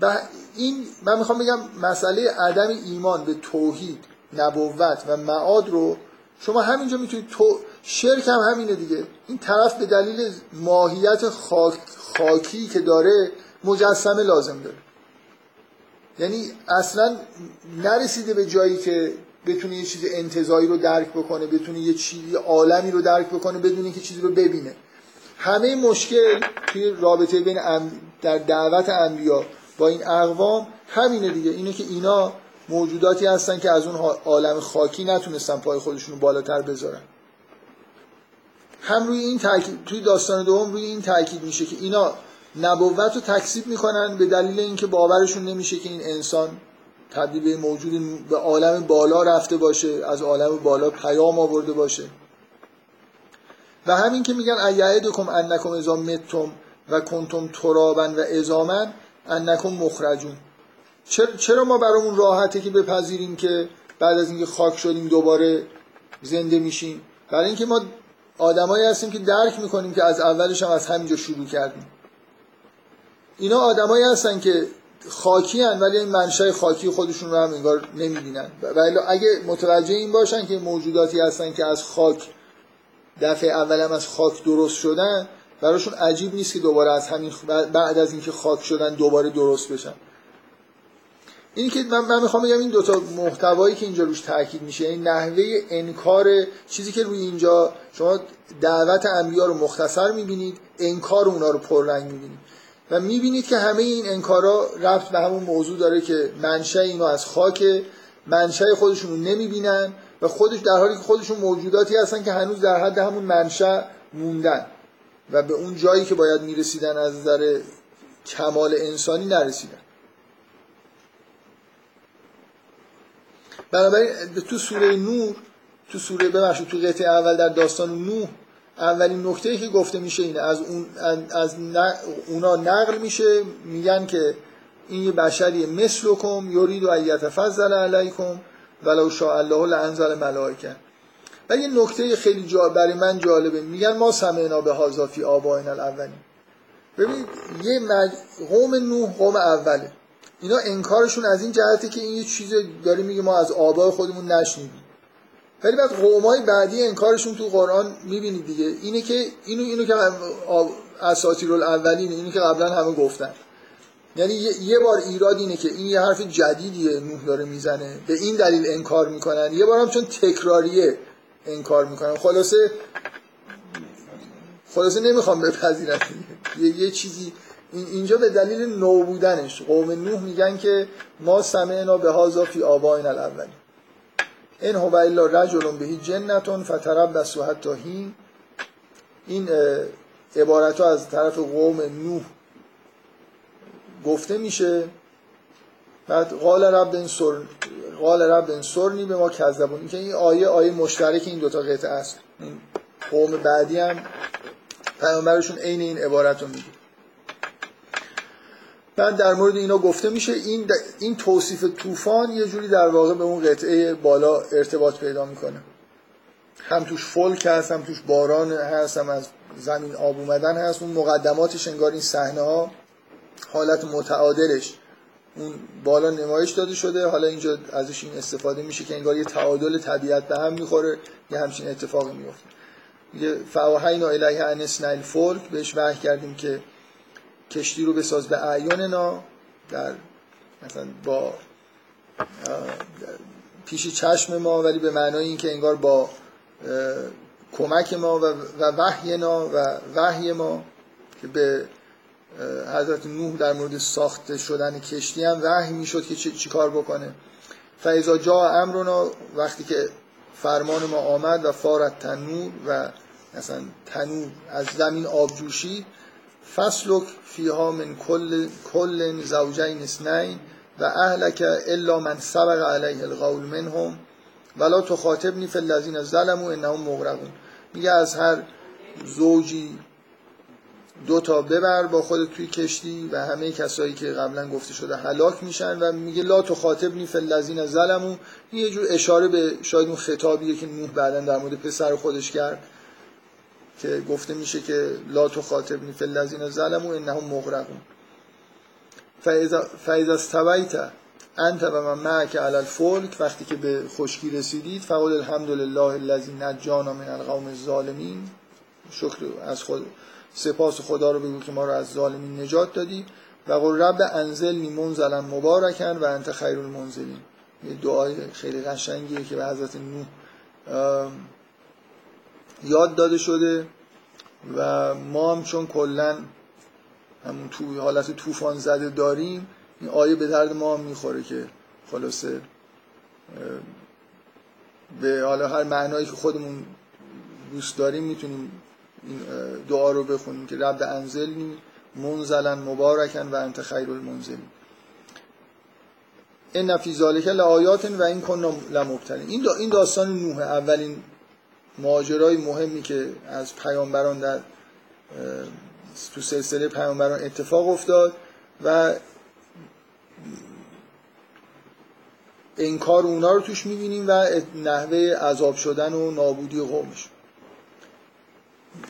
و این من می‌خوام بگم مسئله عدم ایمان به توحید نبوت و معاد رو شما همینجا می‌تونید تو شرک هم همینه دیگه. این طرف به دلیل ماهیت خاک... خاکی که داره مجسمه لازم داره. یعنی اصلا نرسیده به جایی که بتونه یه چیز انتظایی رو درک بکنه بتونه یه چیزی عالمی رو درک بکنه بدون اینکه چیزی رو ببینه. همه مشکل توی رابطه بین در دعوت انبیا با این اقوام همینه دیگه. اینه که اینا موجوداتی هستن که از اون عالم خاکی نتونستن پای خودشون بالاتر بذارن. هم روی این تاکید توی داستان دوم روی این تاکید میشه که اینا نبوت رو تکذیب می‌کنن به دلیل اینکه باورشون نمیشه که این انسان تبدیل به موجود به عالم بالا رفته باشه از عالم بالا پیام آورده باشه. و همین که میگن ایعدکم انکم اذا متم و کنتم ترابا و ازامن انکم مخرجون. چرا ما برامون راحته که بپذیریم که بعد از اینکه خاک شدیم دوباره زنده میشیم؟ برای اینکه ما آدمایی هستیم که درک می‌کنیم که از اولش هم از همینجا شروع کردیم. اینا آدمایی هستن که خاکی هن ولی این منشأ خاکی خودشون رو هم انگار نمی‌بینن. ولی اگه متوجه این باشن که موجوداتی هستن که از خاک دفعه اول هم از خاک درست شدن براشون عجیب نیست که دوباره از همین بعد از اینکه خاک شدن دوباره درست بشن. این که من, من می‌خوام بگم این دوتا محتوایی که اینجا روش تاکید میشه این نحوه انکار چیزی که روی اینجا شما دعوت انبیا رو مختصر می‌بینید انکار اونا رو پررنگ می‌بینید. و می‌بینید که همه این انکارا رفت به همون موضوع داره که منشأ اینو از خاک منشأ خودشون رو نمی‌بینن و خودش در حالی که خودشون موجوداتی هستن که هنوز در حد همون منشأ موندن. و به اون جایی که باید می‌رسیدن از نظر کمال انسانی نرسیدن. بنابراین تو سوره نور تو سوره ببخشید تو قطعه اول در داستان نوح اولین نکته که گفته میشه اینه از, اون از اونا نقل میشه میگن که این یه بشری مثلکم یورید و ایت فضل علیکم ولو شاء الله لانزل ملائکه. و یه نکته خیلی جا برای من جالبه. میگن ما سمعنا به هازا فی آبائنا الاولین ببینید یه مج... قوم نوح قوم اوله. اینا انکارشون از این جهته که این یه چیز داره میگه ما از آبای خودمون نشنیدیم. ولی بعد قومای بعدی انکارشون تو قرآن می‌بینید دیگه. اینه که اینو اینو که اساطیر الاولین اینو که قبلا همه گفتن. یعنی یه بار ایراد اینه که این یه حرف جدیدیه نوح داره می‌زنه. به این دلیل انکار می‌کنن. یه بار هم چون تکراریه. انکار می‌کنن خلاصه خلاصه نمی‌خوام بپذیرن یه, یه چیزی اینجا به دلیل نو بودنش. قوم نوح میگن که ما سمعنا به هازا فی آبائن الاولی این هو الا رجل بهی جنتون فتربصوا حتی هین این عبارت ها از طرف قوم نوح گفته میشه. بعد قال رب انصر قال رب انصرنی به ما کذبون. که این آیه آیه مشترک این دوتا قطعه است. این قوم بعدی هم پیامبرشون عین این عبارت رو میگه. بعد در مورد اینا گفته میشه این این توصیف طوفان یه جوری در واقع به اون قطعه بالا ارتباط پیدا می‌کنه. هم توش فلک هست هم توش باران هست هم از زمین آب اومدن هست. اون مقدماتش انگار این صحنه ها حالت متعادلش. اون بالا نمایش داده شده. حالا اینجا ازش این استفاده میشه که انگار یه تعادل طبیعت به هم می‌خوره یه همچین اتفاقی میفته میگه فواهینا الیه ان اسنایل فولک بهش وحی کردیم که کشتی رو بساز به اعیاننا در مثلا با پیش چشم ما ولی به معنای اینکه انگار با کمک ما و وحی و وحی ما که به حضرت نوح در مورد ساخت شدن کشتی هم وحی می‌شد که چی, کار بکنه. فایزا جا امرنا وقتی که فرمان ما آمد و فارت تنور و مثلا تنور از زمین آب جوشید فصلک فیها من کل کل زوجین اسنین و اهلک الا من سبق علیه القول منهم ولا تخاطبنی فی الذین ظلموا انهم مغرقون. میگه از هر زوجی دو تا ببر با خود توی کشتی و همه کسایی که قبلا گفته شده هلاک میشن و میگه لا تو خاطب فی الذین ظلموا. این یه جور اشاره به شاید اون خطابیه که نوح بعدا در مورد پسر خودش کرد که گفته میشه که لا تو خاطب فی الذین ظلموا انهم مغرقون. فاذا استویت انت و من معک علی الفلک وقتی که به خشکی رسیدید فقال الحمدلله الذی نجانا من القوم الظالمین. شکر از خود سپاس خدا رو بگو که ما رو از ظالمین نجات دادی. و قل رب انزلنی منزلا مبارکن و انت خیر المنزلین. یه دعای خیلی قشنگیه که به حضرت نوح یاد داده شده. و ما هم چون کلا همون تو حالت طوفان زده داریم این آیه به درد ما هم می‌خوره که خلاصه به حالا هر معنایی که خودمون دوست داریم می‌تونیم این دعا رو بخونیم که رب انزلنی منزلا مبارکن و انت خیر المنزلین. این فی ذالک لآیات و این کن لمبتلین. این این داستان نوح اولین ماجرای مهمی که از پیامبران در تو سلسله پیامبران اتفاق افتاد و انکار اونا رو توش می‌بینیم و نحوه عذاب شدن و نابودی قومش.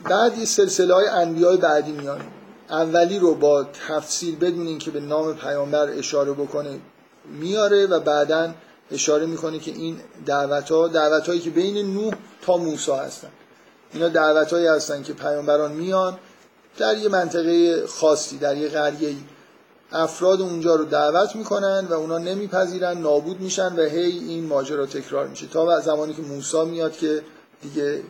بعد یه سلسله های انبیای بعدی میان. اولی رو با تفصیل بدون اینکه به نام پیامبر اشاره بکنه میاره و بعدا اشاره می‌کنه که این دعوت ها دعوت هایی که بین نوح تا موسی هستن. اینا دعوت هایی هستن که پیامبران میان در یه منطقه خاصی در یه قریه افراد اونجا رو دعوت می‌کنن و اونا نمیپذیرن نابود میشن و هی این ماجرا تکرار میشه. تا زمانی که موسی میاد که دیگه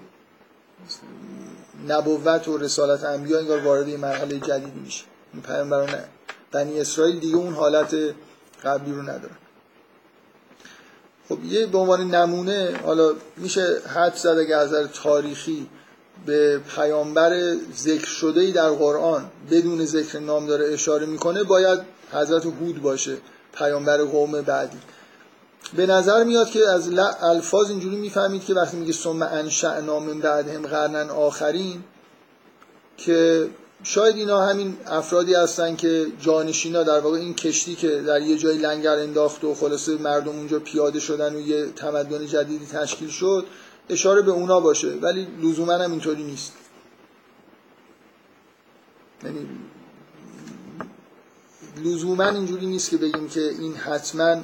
نبوت و رسالت انبیا انگار وارد یه مرحله جدید میشه. این پیامبران بنی اسرائیل دیگه اون حالت قبلی رو ندارن. خب یه به عنوان نمونه حالا میشه حد زد اگه از تاریخی به پیامبر ذکر شده ای در قرآن بدون ذکر نام داره اشاره می‌کنه باید حضرت هود باشه پیامبر قوم بعدی. به نظر میاد که از الفاظ اینجوری می‌فهمید که وقتی میگه ثم انشأنا من بعدهم قرنن آخرین که شاید اینا همین افرادی هستن که جانشینا در واقع این کشتی که در یه جای لنگر انداخت و خلاصه مردم اونجا پیاده شدن و یه تمدن جدیدی تشکیل شد اشاره به اونا باشه. ولی لزوما هم اینطوری نیست. یعنی لزوما اینجوری نیست که بگیم که این حتما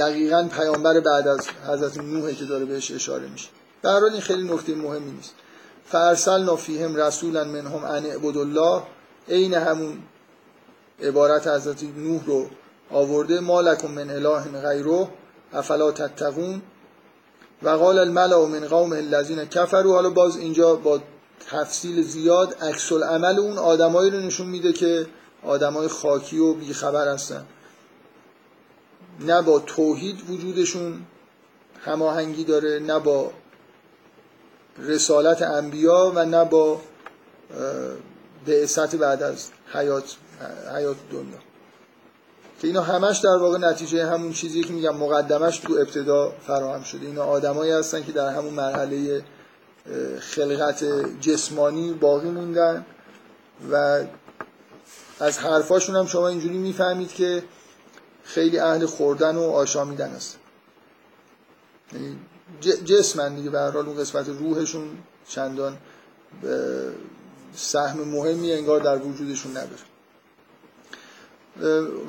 دقیقا پیامبر بعد از حضرت نوح که داره بهش اشاره میشه. در این خیلی نکته مهمی نیست. فرسل فیهم رسولا منهم ان اعبد الله عین همون عبارت حضرت نوح رو آورده. ما لکم من اله غیره افلا تتقون. و قال الملأ من قوم الذین کفروا. حالا باز اینجا با تفصیل زیاد عکس العمل اون آدمایی رو نشون میده که آدمای خاکی و بیخبر هستن. نه با توحید وجودشون هماهنگی داره نه با رسالت انبیا و نه با بعثت بعد از حیات حیات دنیا. که اینا همش در واقع نتیجه همون چیزی که میگم مقدمش تو ابتدا فراهم شده. اینا آدمایی هستن که در همون مرحله خلقت جسمانی باقی موندن و از حرفاشون هم شما اینجوری می‌فهمید که خیلی اهل خوردن و آشامیدن هست یعنی جسمن دیگه به اون قسمت روحشون چندان سهم مهمی انگار در وجودشون نداره.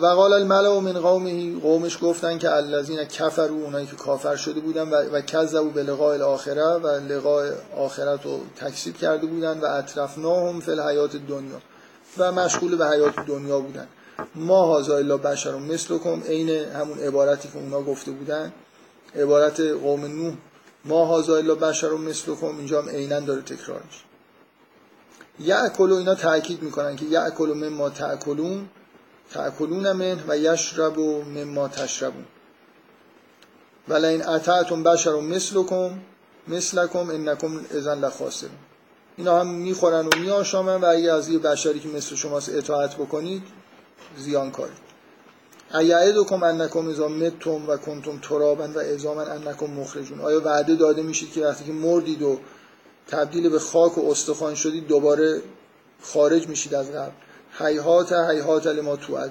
و قال الملأ من قومه قومش گفتن که الذین کفروا اونایی که کافر شده بودن و, و کذبوا به لقاء الاخره و لقاء آخرت رو تکذیب کرده بودن و اطرفناهم فی الحیات دنیا و مشغول به حیات دنیا بودن. ما هازا الا بشر مثلکم عین همون عبارتی که اونا گفته بودن. عبارت قوم نوح ما هازا الا بشر مثلکم اینجا هم عینا داره تکرار میشه. یأکل اینا تاکید می‌کنن که یأکل مما تأکلون تأکلون من و یشرب مما تشربون. ولی این اطعتم بشر مثلکم مثلکم انکم اذن لخاسرون. اینا هم می‌خورن و میآشامن و اگه از یه بشری که مثل شماست اطاعت بکنید زیان کارید ایعدکم انکم اذا متم و کنتم ترابا و ازاما انکم مخرجون. آیا وعده داده میشید که وقتی که مردید و تبدیل به خاک و استخوان شدید دوباره خارج میشید از قبل حیحات حیحات تو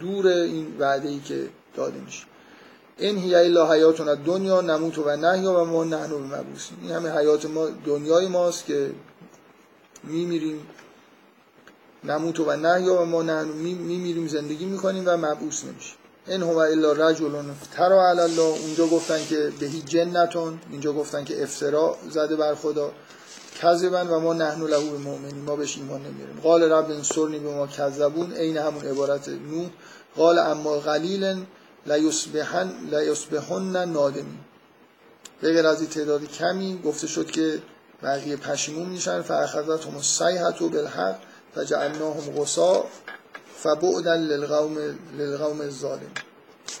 دور این وعده ای که داده میشه این هی الا حیاتون دنیا نموت و نحیا و ما نحنو مبوسیم این همه حیات ما دنیای ماست که میمیریم. نموت و نحیا و ما میمیریم زندگی می‌کنیم و مبعوث نمیشیم. این هو الا رجل ترا علی الله. اونجا گفتن که بهی جنتون اینجا گفتن که افترا زده بر خدا. کذبن و ما نحنو له مؤمنین ما بهش ایمان نمیاریم. قال رب انصرنی به ما کذبون عین همون عبارت نوح. قال اما قلیلا لیصبحن لیصبحن نادمین. به غیر از تعداد کمی گفته شد که بقیه پشیمون میشن. فاخذتهم الصیحه بالحق. فجعلناهم غصا فبعدا للقوم للقوم الظالم.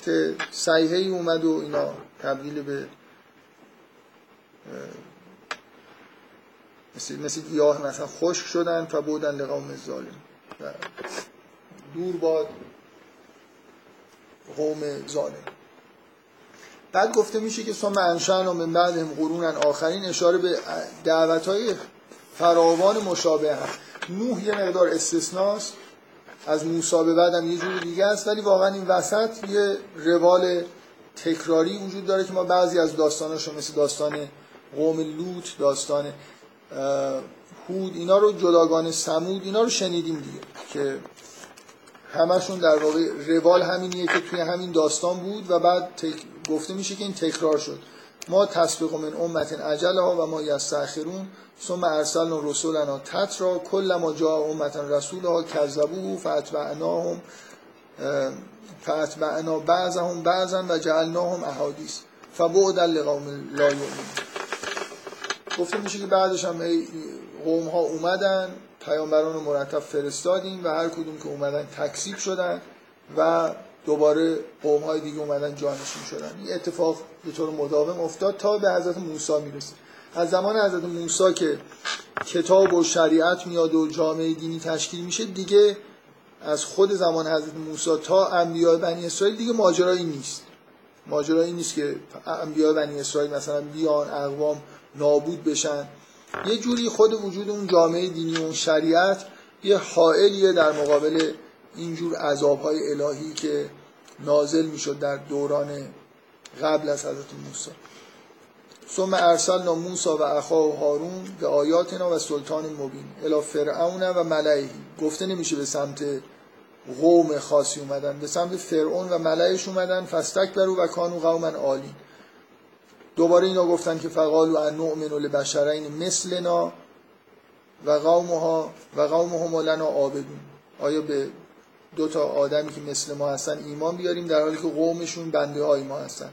که صیحه ای اومد و اینا تبدیل به مثل, مثل گیاه مثلا خشک شدن فبعدا لقوم الظالم. دور باد قوم ظالم. بعد گفته میشه که ثم انشأنا و من بعدهم قرونن آخرین اشاره به دعوت های فراوان مشابه هم. نوح یه مقدار استثناست. از موسی به بعد یه جور دیگه است ولی واقعا این وسط یه روال تکراری وجود داره که ما بعضی از داستاناشو مثل داستان قوم لوط داستان هود اینا رو جداگان سمود اینا رو شنیدیم دیگه که همشون در واقع روال همینیه که توی همین داستان بود و بعد گفته میشه که این تکرار شد. ما تسبق من امت ها و ما یستأخرون ثم ارسلنا رسولنا تترا کل ما جاء امت رسولها کذبوه فاتبعناهم فاتبعنا بعضهم بعضا و جعلناهم احادیث. فبعدا لقوم لا یؤمنون. گفته میشه که بعدش هم قوم ها اومدن پیامبران رو مرتب فرستادیم و هر کدوم که اومدن تکسیب شدن و دوباره قوم های دیگه اومدن جانشین شدن. این اتفاق به طور مداوم افتاد تا به حضرت موسی می‌رسه. از زمان حضرت موسی که کتاب و شریعت میاد و جامعه دینی تشکیل میشه دیگه از خود زمان حضرت موسی تا انبیاء بنی اسرائیل دیگه ماجرایی نیست. ماجرایی نیست که انبیاء بنی اسرائیل مثلا بیان اقوام نابود بشن. یه جوری خود وجود اون جامعه دینی و اون شریعت یه حائلیه در مقابل اینجور عذابهای الهی که نازل می‌شد در دوران قبل از حضرت موسی. ثم ارسلنا موسی و اخاه هارون به آیاتنا و سلطان مبین الی فرعون و ملعه گفته نمیشه به سمت قوم خاصی اومدن به سمت فرعون و ملعش اومدن برو و کانو قوما عالی دوباره اینا گفتن که فقالو ان نؤمن لبشرین مثلنا و قومها و قومهم لنا عابدون. آیا به دو تا آدمی که مثل ما هستن ایمان بیاریم در حالی که قومشون بنده های ما هستن.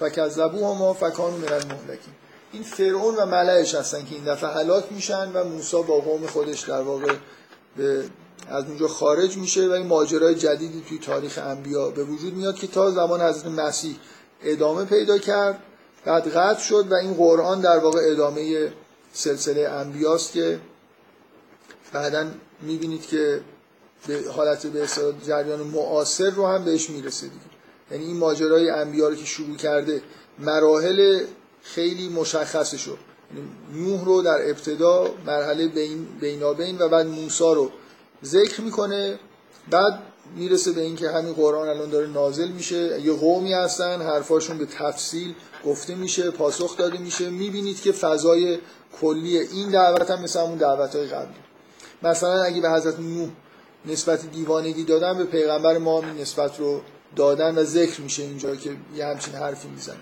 فکذبوه ما فکانو من المهلکین. این فرعون و ملعش هستن که این دفعه هلاک میشن و موسی با قوم خودش در واقع به از اونجا خارج میشه و این ماجرای جدیدی توی تاریخ انبیا به وجود میاد که تا زمان حضرت مسیح ادامه پیدا کرد بعد قطع شد و این قرآن در واقع ادامه سلسله انبیاست که بعدا می‌بینید که به حالت به جریان معاصر رو هم بهش می‌رسه دیگه. یعنی این ماجرای انبیا رو که شروع کرده مراحل خیلی مشخصه شد یعنی نوح رو در ابتدا مرحله بین بینابین و بعد موسی رو ذکر می‌کنه بعد می‌رسه به اینکه همین قرآن الان داره نازل میشه یه قومی هستن حرفاشون به تفصیل گفته میشه پاسخ داده میشه. می‌بینید که فضای کلی این دعوت هم مثل همون دعوت های قبلی. مثلا اگه به حضرت نوح نسبت دیوانگی دادن به پیغمبر ما این نسبت رو دادن و ذکر میشه اینجا که یه همچین حرفی می‌زنه.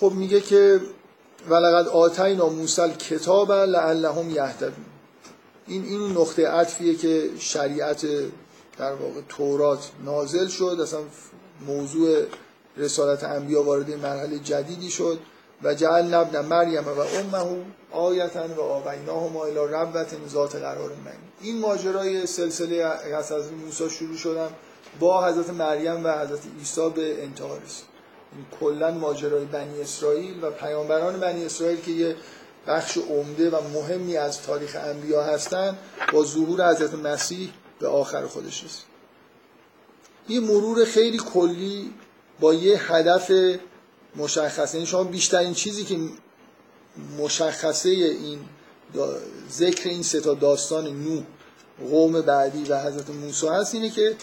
خب میگه که ولقد آتینا موسی کتاب لعلهم یهتدون. این این نقطه عطفیه که شریعت در واقع تورات نازل شد. اصلا موضوع رسالت انبیا وارد مرحله جدیدی شد. و جعل نبن مریم و امه آیتن و آویناهما الی ربوت ذات قرار من. این ماجرای سلسله از موسی شروع شدن با حضرت مریم و حضرت عیسی به انتها رسید. کلا ماجرای بنی اسرائیل و پیامبران بنی اسرائیل که یه بخش عمده و مهمی از تاریخ انبیا هستن با ظهور حضرت مسیح به آخر خودش رسید. یه مرور خیلی کلی با یه هدف مشخص یعنی شما بیشترین چیزی که مشخصه این ذکر این ستا داستان نو قوم بعدی و حضرت موسی هست اینه که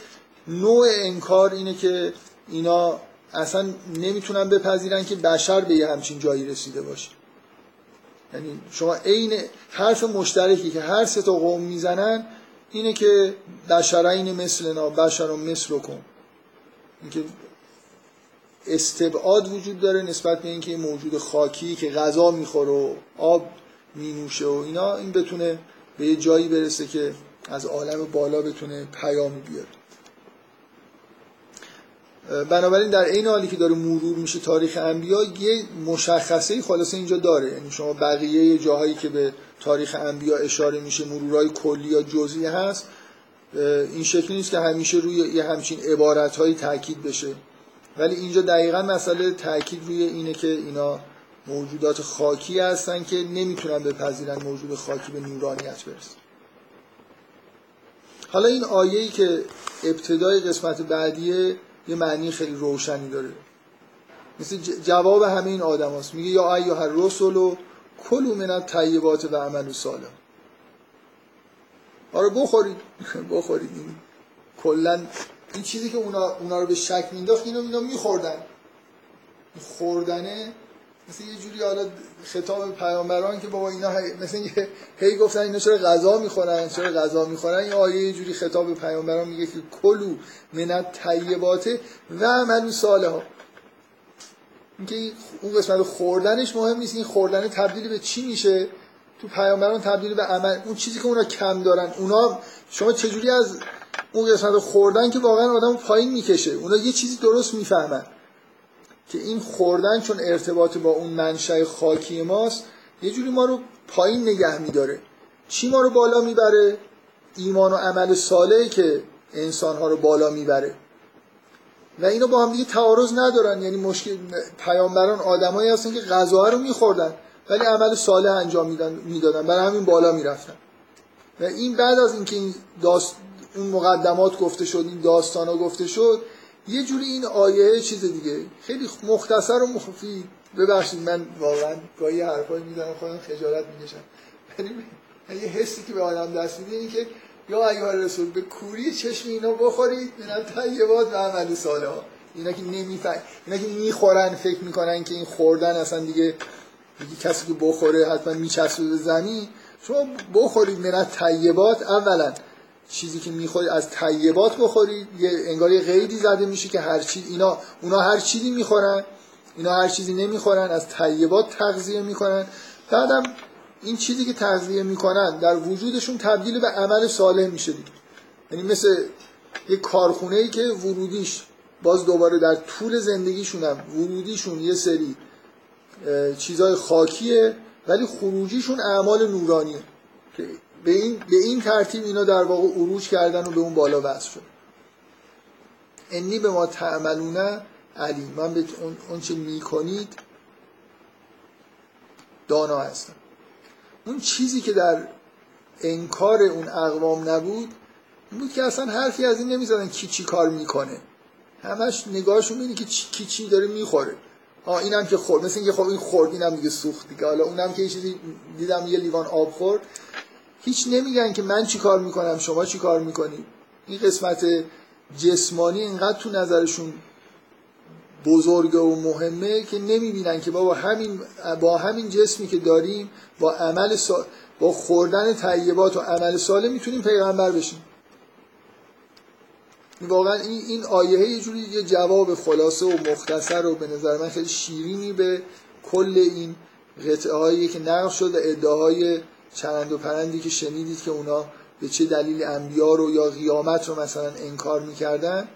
نوع انکار اینه که اینا اصلا نمی‌تونن بپذیرن که بشر به یه همچین جایی رسیده باشه. یعنی شما عین حرف مشترکی که هر سه تا قوم می‌زنن اینه که بشرین مثلنا بشر مثل کن. اینکه استبعاد وجود داره نسبت به اینکه این موجود خاکی که غذا می‌خوره و آب مینوشه و اینا این بتونه به یه جایی برسه که از عالم بالا بتونه پیامی بیاره بنابراین در این حالی که داره مرور میشه تاریخ انبیا یه مشخصه خلاصه اینجا داره. یعنی شما بقیه جاهایی که به تاریخ انبیا اشاره میشه مرورای کلی یا جزئی هست این شکلی نیست که همیشه روی یه همچین عبارت هایی تاکید بشه. ولی اینجا دقیقا مسئله تاکید روی اینه که اینا موجودات خاکی هستن که نمی‌تونن بپذیرن موجود خاکی به نورانیت برسه. حالا این آیه‌ای که ابتدای قسمت بعدیه یه معنی خیلی روشنی داره. مثل جواب همه این آدم هست. میگه یا ایها الرسل و کلو من الطیبات و عمل صالح آره بخورید. *laughs* بخورید. کلا این چیزی که اونا, اونا رو به شک مینداخت اینو اینا میخوردن. خوردنه مثل یه جوری حالا خطاب پیامبران که بابا اینا مثل یه هی گفتن اینا چرا غذا می‌خورن چرا غذا می‌خورن این آیه یه جوری خطاب پیامبران میگه که کلو منت طیبات و عملو ها اینکه اون قسمت خوردنش مهم نیست این خوردن تبدیل به چی میشه؟ تو پیامبران تبدیل به عمل. اون چیزی که اونا کم دارن. اونا شما چجوری از اون قسمت خوردن که واقعا آدم پایین می‌کشه. اونا یه چیزی درست می‌فهمن. که این خوردن چون ارتباط با اون منشأ خاکی ماست یه جوری ما رو پایین نگه میداره. چی ما رو بالا می‌بره؟ ایمان و عمل صالحی که انسان ها رو بالا می‌بره. و اینو با هم دیگه تعارض ندارن. یعنی مشکل پیامبران آدمایی هستن که غذا رو میخوردن ولی عمل صالح انجام می‌دادن. برای همین بالا می‌رفتن. و این بعد از اینکه این داست اون مقدمات گفته شد این داستان ها گفته شد یه جوری این آیه چیز دیگه. خیلی مختصر و مفید ببخشید من واقعا گاهی حرفایی می‌زنم خودم خجالت می‌کشم. یه حسی که به آدم دست میده این که یا ایها رسول به کوری چشم اینا بخورید من طیبات و عمل صالح اینا که نمیفهم اینا که می‌خورن فکر می‌کنن که این خوردن اصلا دیگه دیگه کسی که بخوره حتما میچسبه به زمین. شما بخورید من طیبات اولا. چیزی که می‌خورید از طیبات بخورید یه انگار یه قیدی زده میشه که هر چیز اینا اونا هر چیزی می‌خورن. اینا هر چیزی نمی‌خورن از طیبات تغذیه می‌کنن. بعدم این چیزی که تغذیه می‌کنن در وجودشون تبدیل به عمل صالح میشه دیگه. یعنی مثل یه کارخونه ای که ورودیش باز دوباره در طول زندگیشون هم ورودیشون یه سری چیزای خاکیه ولی خروجیشون اعمال نورانیه. به این, به این ترتیب اینا در واقع عروج کردن و به اون بالا وصل شد. انی به ما تعملونه علی من به اون چه می‌کنید دانا هستم. اون چیزی که در انکار اون اقوام نبود بود که اصلا حرفی از این نمی‌زدن کی چی کار می‌کنه. همش نگاهشون اینه که کی چی داره می‌خوره. ها اینم که خورد. مثل اینکه خب این خورد اینم دیگه سوخت دیگه. حالا اونم که یه چیزی دیدم یه لیوان آب خورد. هیچ نمیگن که من چی کار می‌کنم شما چی کار می‌کنی. این قسمت جسمانی اینقدر تو نظرشون بزرگه و مهمه که نمی‌بینن که بابا همین با همین جسمی که داریم با عمل با خوردن طیبات و عمل ساله می‌تونیم پیغمبر بشیم. واقعا این این آیه یه جوری یه جواب خلاصه و مختصر و به نظر من خیلی شیرینی به کل این قطعه هایی که نقل شد ادعاهای چرند و پرندی که شنیدید که اونا به چه دلیل انبیا رو یا قیامت رو مثلا انکار می‌کردن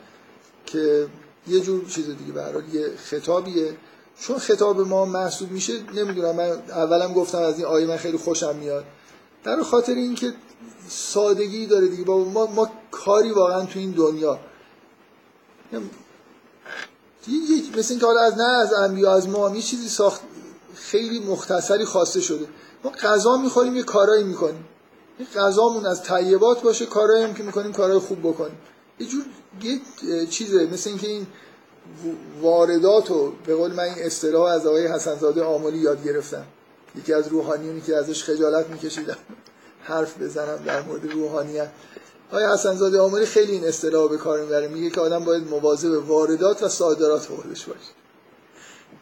که یه جور چیز دیگه برای یه خطابیه. چون خطاب ما محسوب میشه نمی‌دونم من اولم گفتم از این آیه من خیلی خوشم میاد. در خاطر اینکه سادگی داره دیگه با ما, ما کاری واقعا تو این دنیا. مثل اینکه حالا از نه از انبیا از ما یه چیزی ساخت خیلی مختصری خواسته شده. ما غذا می‌خوریم یه کارایی می‌کنیم. یه غذامون از طیبات باشه کارایی هم که می‌کنیم کارای خوب بکنیم. یه جور یه چیزه مثل اینکه این واردات رو به قول من این اصطلاح از آقای حسنزاده آملی یاد گرفتم. یکی از روحانیونی که ازش خجالت میکشیدم. حرف بزنم در مورد روحانیت. آقای حسنزاده آملی خیلی این اصطلاح به کار می‌بره. میگه که آدم باید مواظب واردات و صادرات خودش باشه.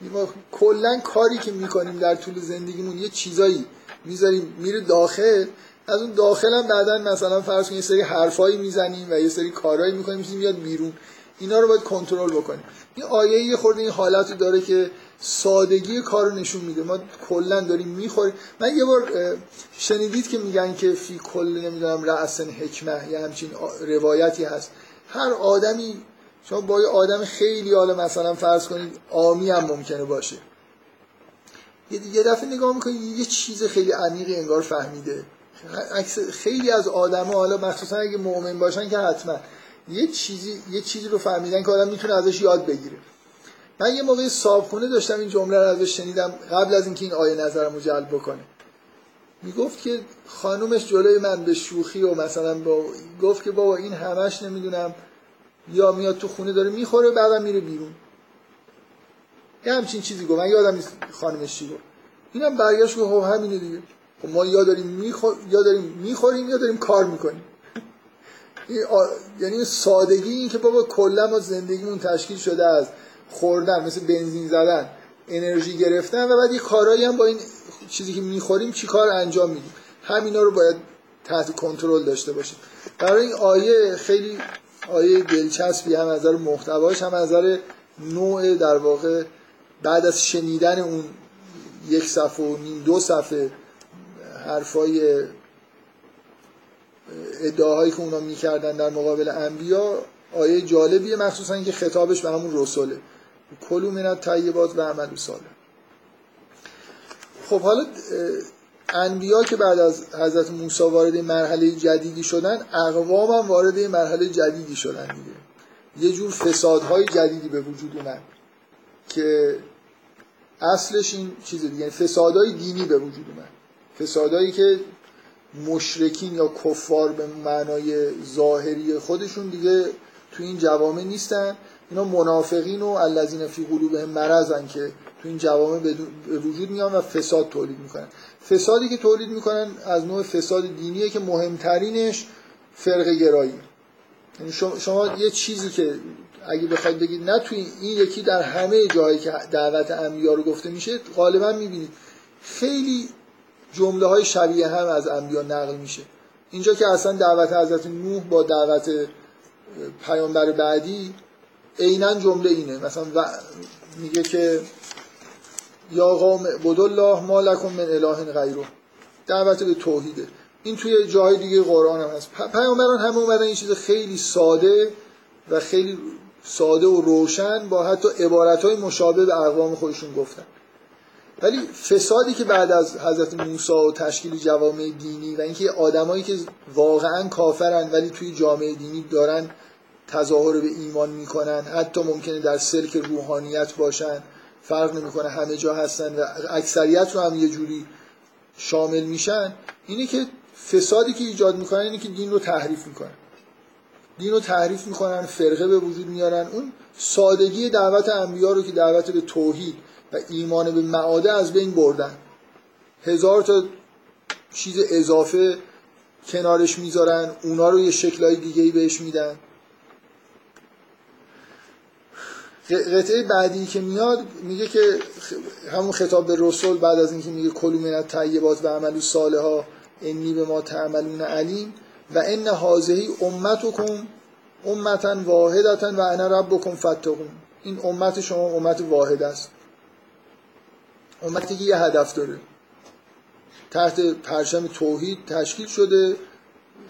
ما کلا کاری که می‌کنیم در طول زندگیمون یه چیزایی می‌ذاریم میره داخل. از اون داخل هم بعدا مثلا فرض کنید یه سری حرفایی می‌زنیم و یه سری کارهایی می‌کنیم میشیم میاد بیرون. اینا رو باید کنترل بکنیم. این آیه یه خورده این حالت داره که سادگی کار رو نشون میده. ما کلا داریم می‌خوریم. من یه بار شنیدید که میگن که فی کل نمی‌دونم رأسن حکمه یه همچین روایتی هست. هر آدمی شما با یه آدم خیلی حالا مثلا فرض کنید آمی هم ممکنه باشه. یه دفعه نگاه می‌کنید یه چیز خیلی عمیقی انگار فهمیده. خیلی از آدما حالا مخصوصا اگه مؤمن باشن که حتما یه چیزی یه چیزی رو فهمیدن که آدم می‌تونه ازش یاد بگیره. من یه موقع صابخونه داشتم این جمله رو ازش شنیدم قبل از اینکه این آیه نظرمو جلب بکنه. می‌گفت که خانومش جلوی من به شوخی و مثلا با گفت که بابا این همش نمی‌دونم یا میاد تو خونه داره می‌خوره بعدم میره بیرون. یه همچین چیزی گفت. من یادم نیست خانمش چی گفت. اینم برگشت گفت خب همینه دیگه. خب ما یا داریم میخور... یا داریم می‌خوریم یا داریم کار می‌کنیم. یعنی سادگی این که بابا کلا ما زندگیمون تشکیل شده از خوردن مثل بنزین زدن انرژی گرفتن و بعد یه کارایی هم با این چیزی که می‌خوریم چی کار انجام میدیم. همینا رو باید تحت کنترل داشته باشیم. برای این آیه خیلی آیه دلچسبی هم از نظر محتواش هم از نظر نوع در واقع بعد از شنیدن اون یک صفحه و نیم دو صفحه حرفای ادعاهایی که اونا می‌کردن در مقابل انبیا آیه جالبیه مخصوصا که خطابش به همون رسوله. کلو من طیبات و عمل ساله خب حالا انبیا که بعد از حضرت موسی وارد مرحله جدیدی شدن اقوام هم وارد مرحله جدیدی شدن دیگه. یه جور فسادهای جدیدی به وجود اومد که اصلش این چیز دیگه یعنی فسادهای دینی به وجود اومد. فسادهایی که مشرکین یا کفار به معنای ظاهری خودشون دیگه تو این جوامع نیستن. اینا منافقین و الذین فی قلوبهم مرضن که تو این جوامع به وجود میان و فساد تولید می‌کنن. فسادی که تولید می‌کنن از نوع فساد دینیه که مهمترینش فرق گرایی. یعنی شما, یه چیزی که اگه بخواید بگید نه توی این یکی در همه جایی که دعوت انبیا رو گفته میشه غالبا می‌بینید خیلی جمله های شبیه هم از انبیا نقل میشه. اینجا که اصلا دعوت حضرت نوح با دعوت پیامبر بعدی عینا جمله اینه. مثلا میگه که یا قوم الله ما لکم من اله غیره. دعوت به توحیده این توی جای دیگه قرآن هم هست. پیامبران همه اومدن این چیز خیلی ساده و خیلی ساده و روشن با حتی عبارت های مشابه به اقوام خودشون گفتن. ولی فسادی که بعد از حضرت موسی و تشکیل جوامع دینی و اینکه آدمایی که واقعا کافرن ولی توی جامعه دینی دارن تظاهر به ایمان می‌کنن حتی ممکنه در سلک روحانیت باشن. فرق نمی‌کنه همه جا هستن و اکثریت رو هم یه جوری شامل میشن. اینه که فسادی که ایجاد می‌کنن اینه که دین رو تحریف می‌کنن. دین رو تحریف می‌کنن فرقه به وجود میارن. اون سادگی دعوت انبیا رو که دعوت به توحید و ایمان به معاده از بین بردن. هزار تا چیز اضافه کنارش می‌ذارن اونا رو یه شکلهای دیگه بهش میدن. قطعه بعدی که میاد میگه که همون خطاب به رسول بعد از اینکه میگه کلو من طیبات و عملو ها انی به ما تعملون علیم و ان حاضهی امتکم امتا واحدتا و انا ربکم فتقون این امت شما امت واحد است. امتی که یه هدف داره. تحت پرچم توحید تشکیل شده.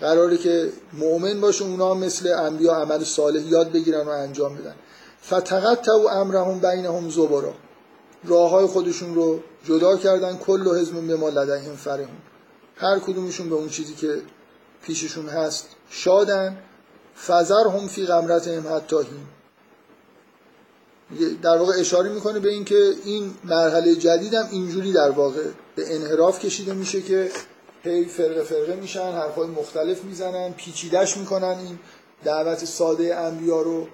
قراره که مؤمن باشه اونا مثل انبیا عمل صالح یاد بگیرن و انجام بدن. فتقطعوا امرهم بینهم زبرا. راه های خودشون رو جدا کردن کل و حزم به ما فرهون هر کدومشون به اون چیزی که پیششون هست شادن. فزر هم فی غمرت هم حتی در واقع اشاره می‌کنه به اینکه این مرحله جدید هم اینجوری در واقع به انحراف کشیده میشه که هی فرقه فرقه میشن حرفای مختلف می‌زنن پیچیدش می‌کنن. این دعوت ساده انبیا رو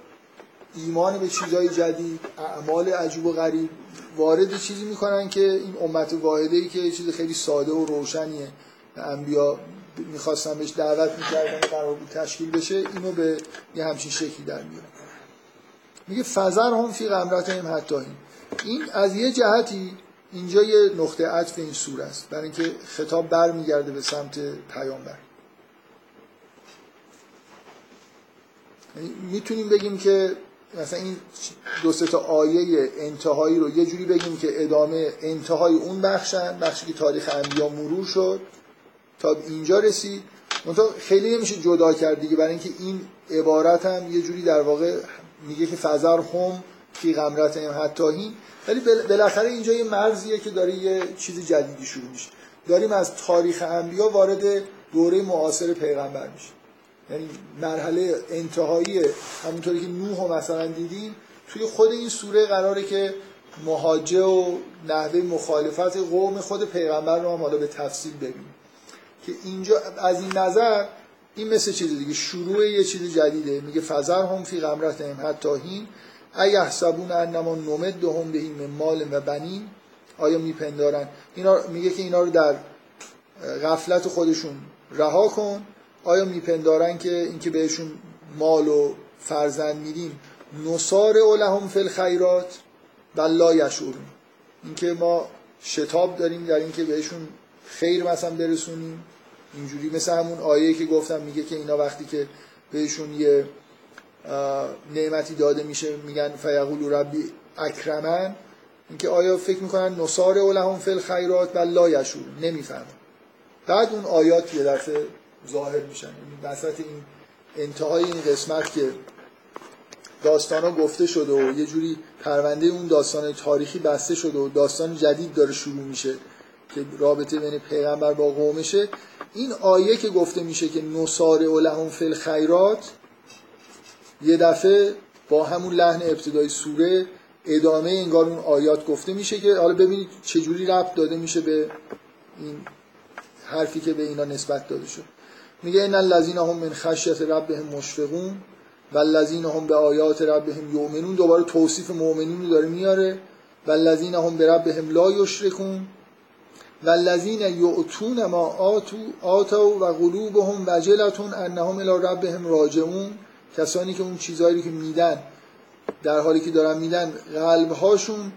ایمان به چیزهای جدید اعمال عجوب و غریب وارد چیزی می‌کنن که این امت واحده ای که چیز خیلی ساده و روشنیه. انبیا می‌خواستن بهش دعوت می‌کردن قرار بود تشکیل بشه اینو به یه همچین شکلی در میاره. میگه فزر هم فی غمرت هم حتی این از یه جهتی اینجا یه نقطه عطف این سور است. برای اینکه خطاب برمیگرده به سمت پیامبر. یعنی می‌تونیم بگیم که مثلا این دو سه تا آیه انتهایی رو یه جوری بگیم که ادامه انتهای اون بخشن بخشی که تاریخ انبیا مرور شد تا اینجا رسید. منتها خیلی نمیشه جدا کرد دیگه. برای اینکه این عبارت هم یه جوری در واقع میگه که فزر هم فی غمرت هم حتی ولی بالاخره اینجا یه مرزیه که داره یه چیز جدیدی شروع میشه. داریم از تاریخ انبیا وارد دوره معاصر پیغمبر میشه یعنی مرحله انتهایی همونطوری که نوح مثلا دیدیم توی خود این سوره قراره که مهاجه و نحوه مخالفت قوم خود پیغمبر رو هم حالا به تفصیل ببینیم. که اینجا از این نظر این مثل چیز دیگه شروع یه چیز جدیده. میگه فزر هم فی غمرت هم حتی هین ایحسبون انما نمد هم به من مال و بنین. آیا میپندارن؟ اینا میگه که اینا رو در غفلت خودشون رها کن. آیا میپندارن که اینکه بهشون مال و فرزند میدیم؟ نصار لهم فی الخیرات لا یشعرون. اینکه ما شتاب داریم در اینکه بهشون خیر مثلا برسونیم. اینجوری مثل همون آیه که گفتم میگه که اینا وقتی که بهشون یه نعمتی داده میشه میگن فیقول ربی اکرمن. اینکه آیا فکر می‌کنن نصار لهم فی الخیرات لا یشعرون؟ نمی‌فهمن بعد اون آیات یه دفعه ظاهر میشن. این وسط این انتهای این قسمت که داستان ها گفته شده و یه جوری پرونده اون داستان تاریخی بسته شده و داستان جدید داره شروع میشه که رابطه بین پیغمبر با قومشه. این آیه که گفته میشه که نصار لهم فی الخیرات یه دفعه با همون لحن ابتدای سوره ادامه انگار اون آیات گفته میشه که حالا ببینید چجوری ربط داده میشه به این حرفی که به اینا نسبت داده شد. میگه ان الذین هم من خشیت ربهم مشفقون و الذین هم به آیات ربهم یؤمنون دوباره توصیف مؤمنین رو داره میاره. و الذین هم به ربهم لا یشرکون و الذین یؤتون ما آتو آتو و قلوبهم وجلتون انهم الی ربهم راجعون. کسانی که اون چیزهایی که میدن در حالی که دارن میدن قلبهاشون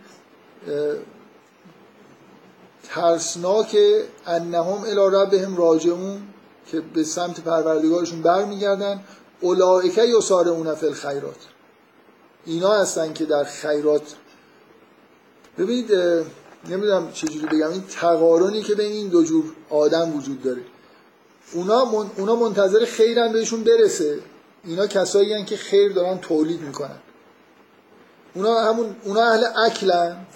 ترسناک انهم الی ربهم راجعون. که به سمت پروردگارشون برمیگردن اولائکه یسارعون فی الخیرات. اینا هستن که در خیرات. ببینید نمی‌دونم چجوری بگم این تقارنی که بین این دو جور آدم وجود داره. اونا, من، اونا منتظر خیرن بهشون برسه. اینا کسایی هن که خیر دارن تولید می‌کنن. اونا همون اونا اهل اکلن.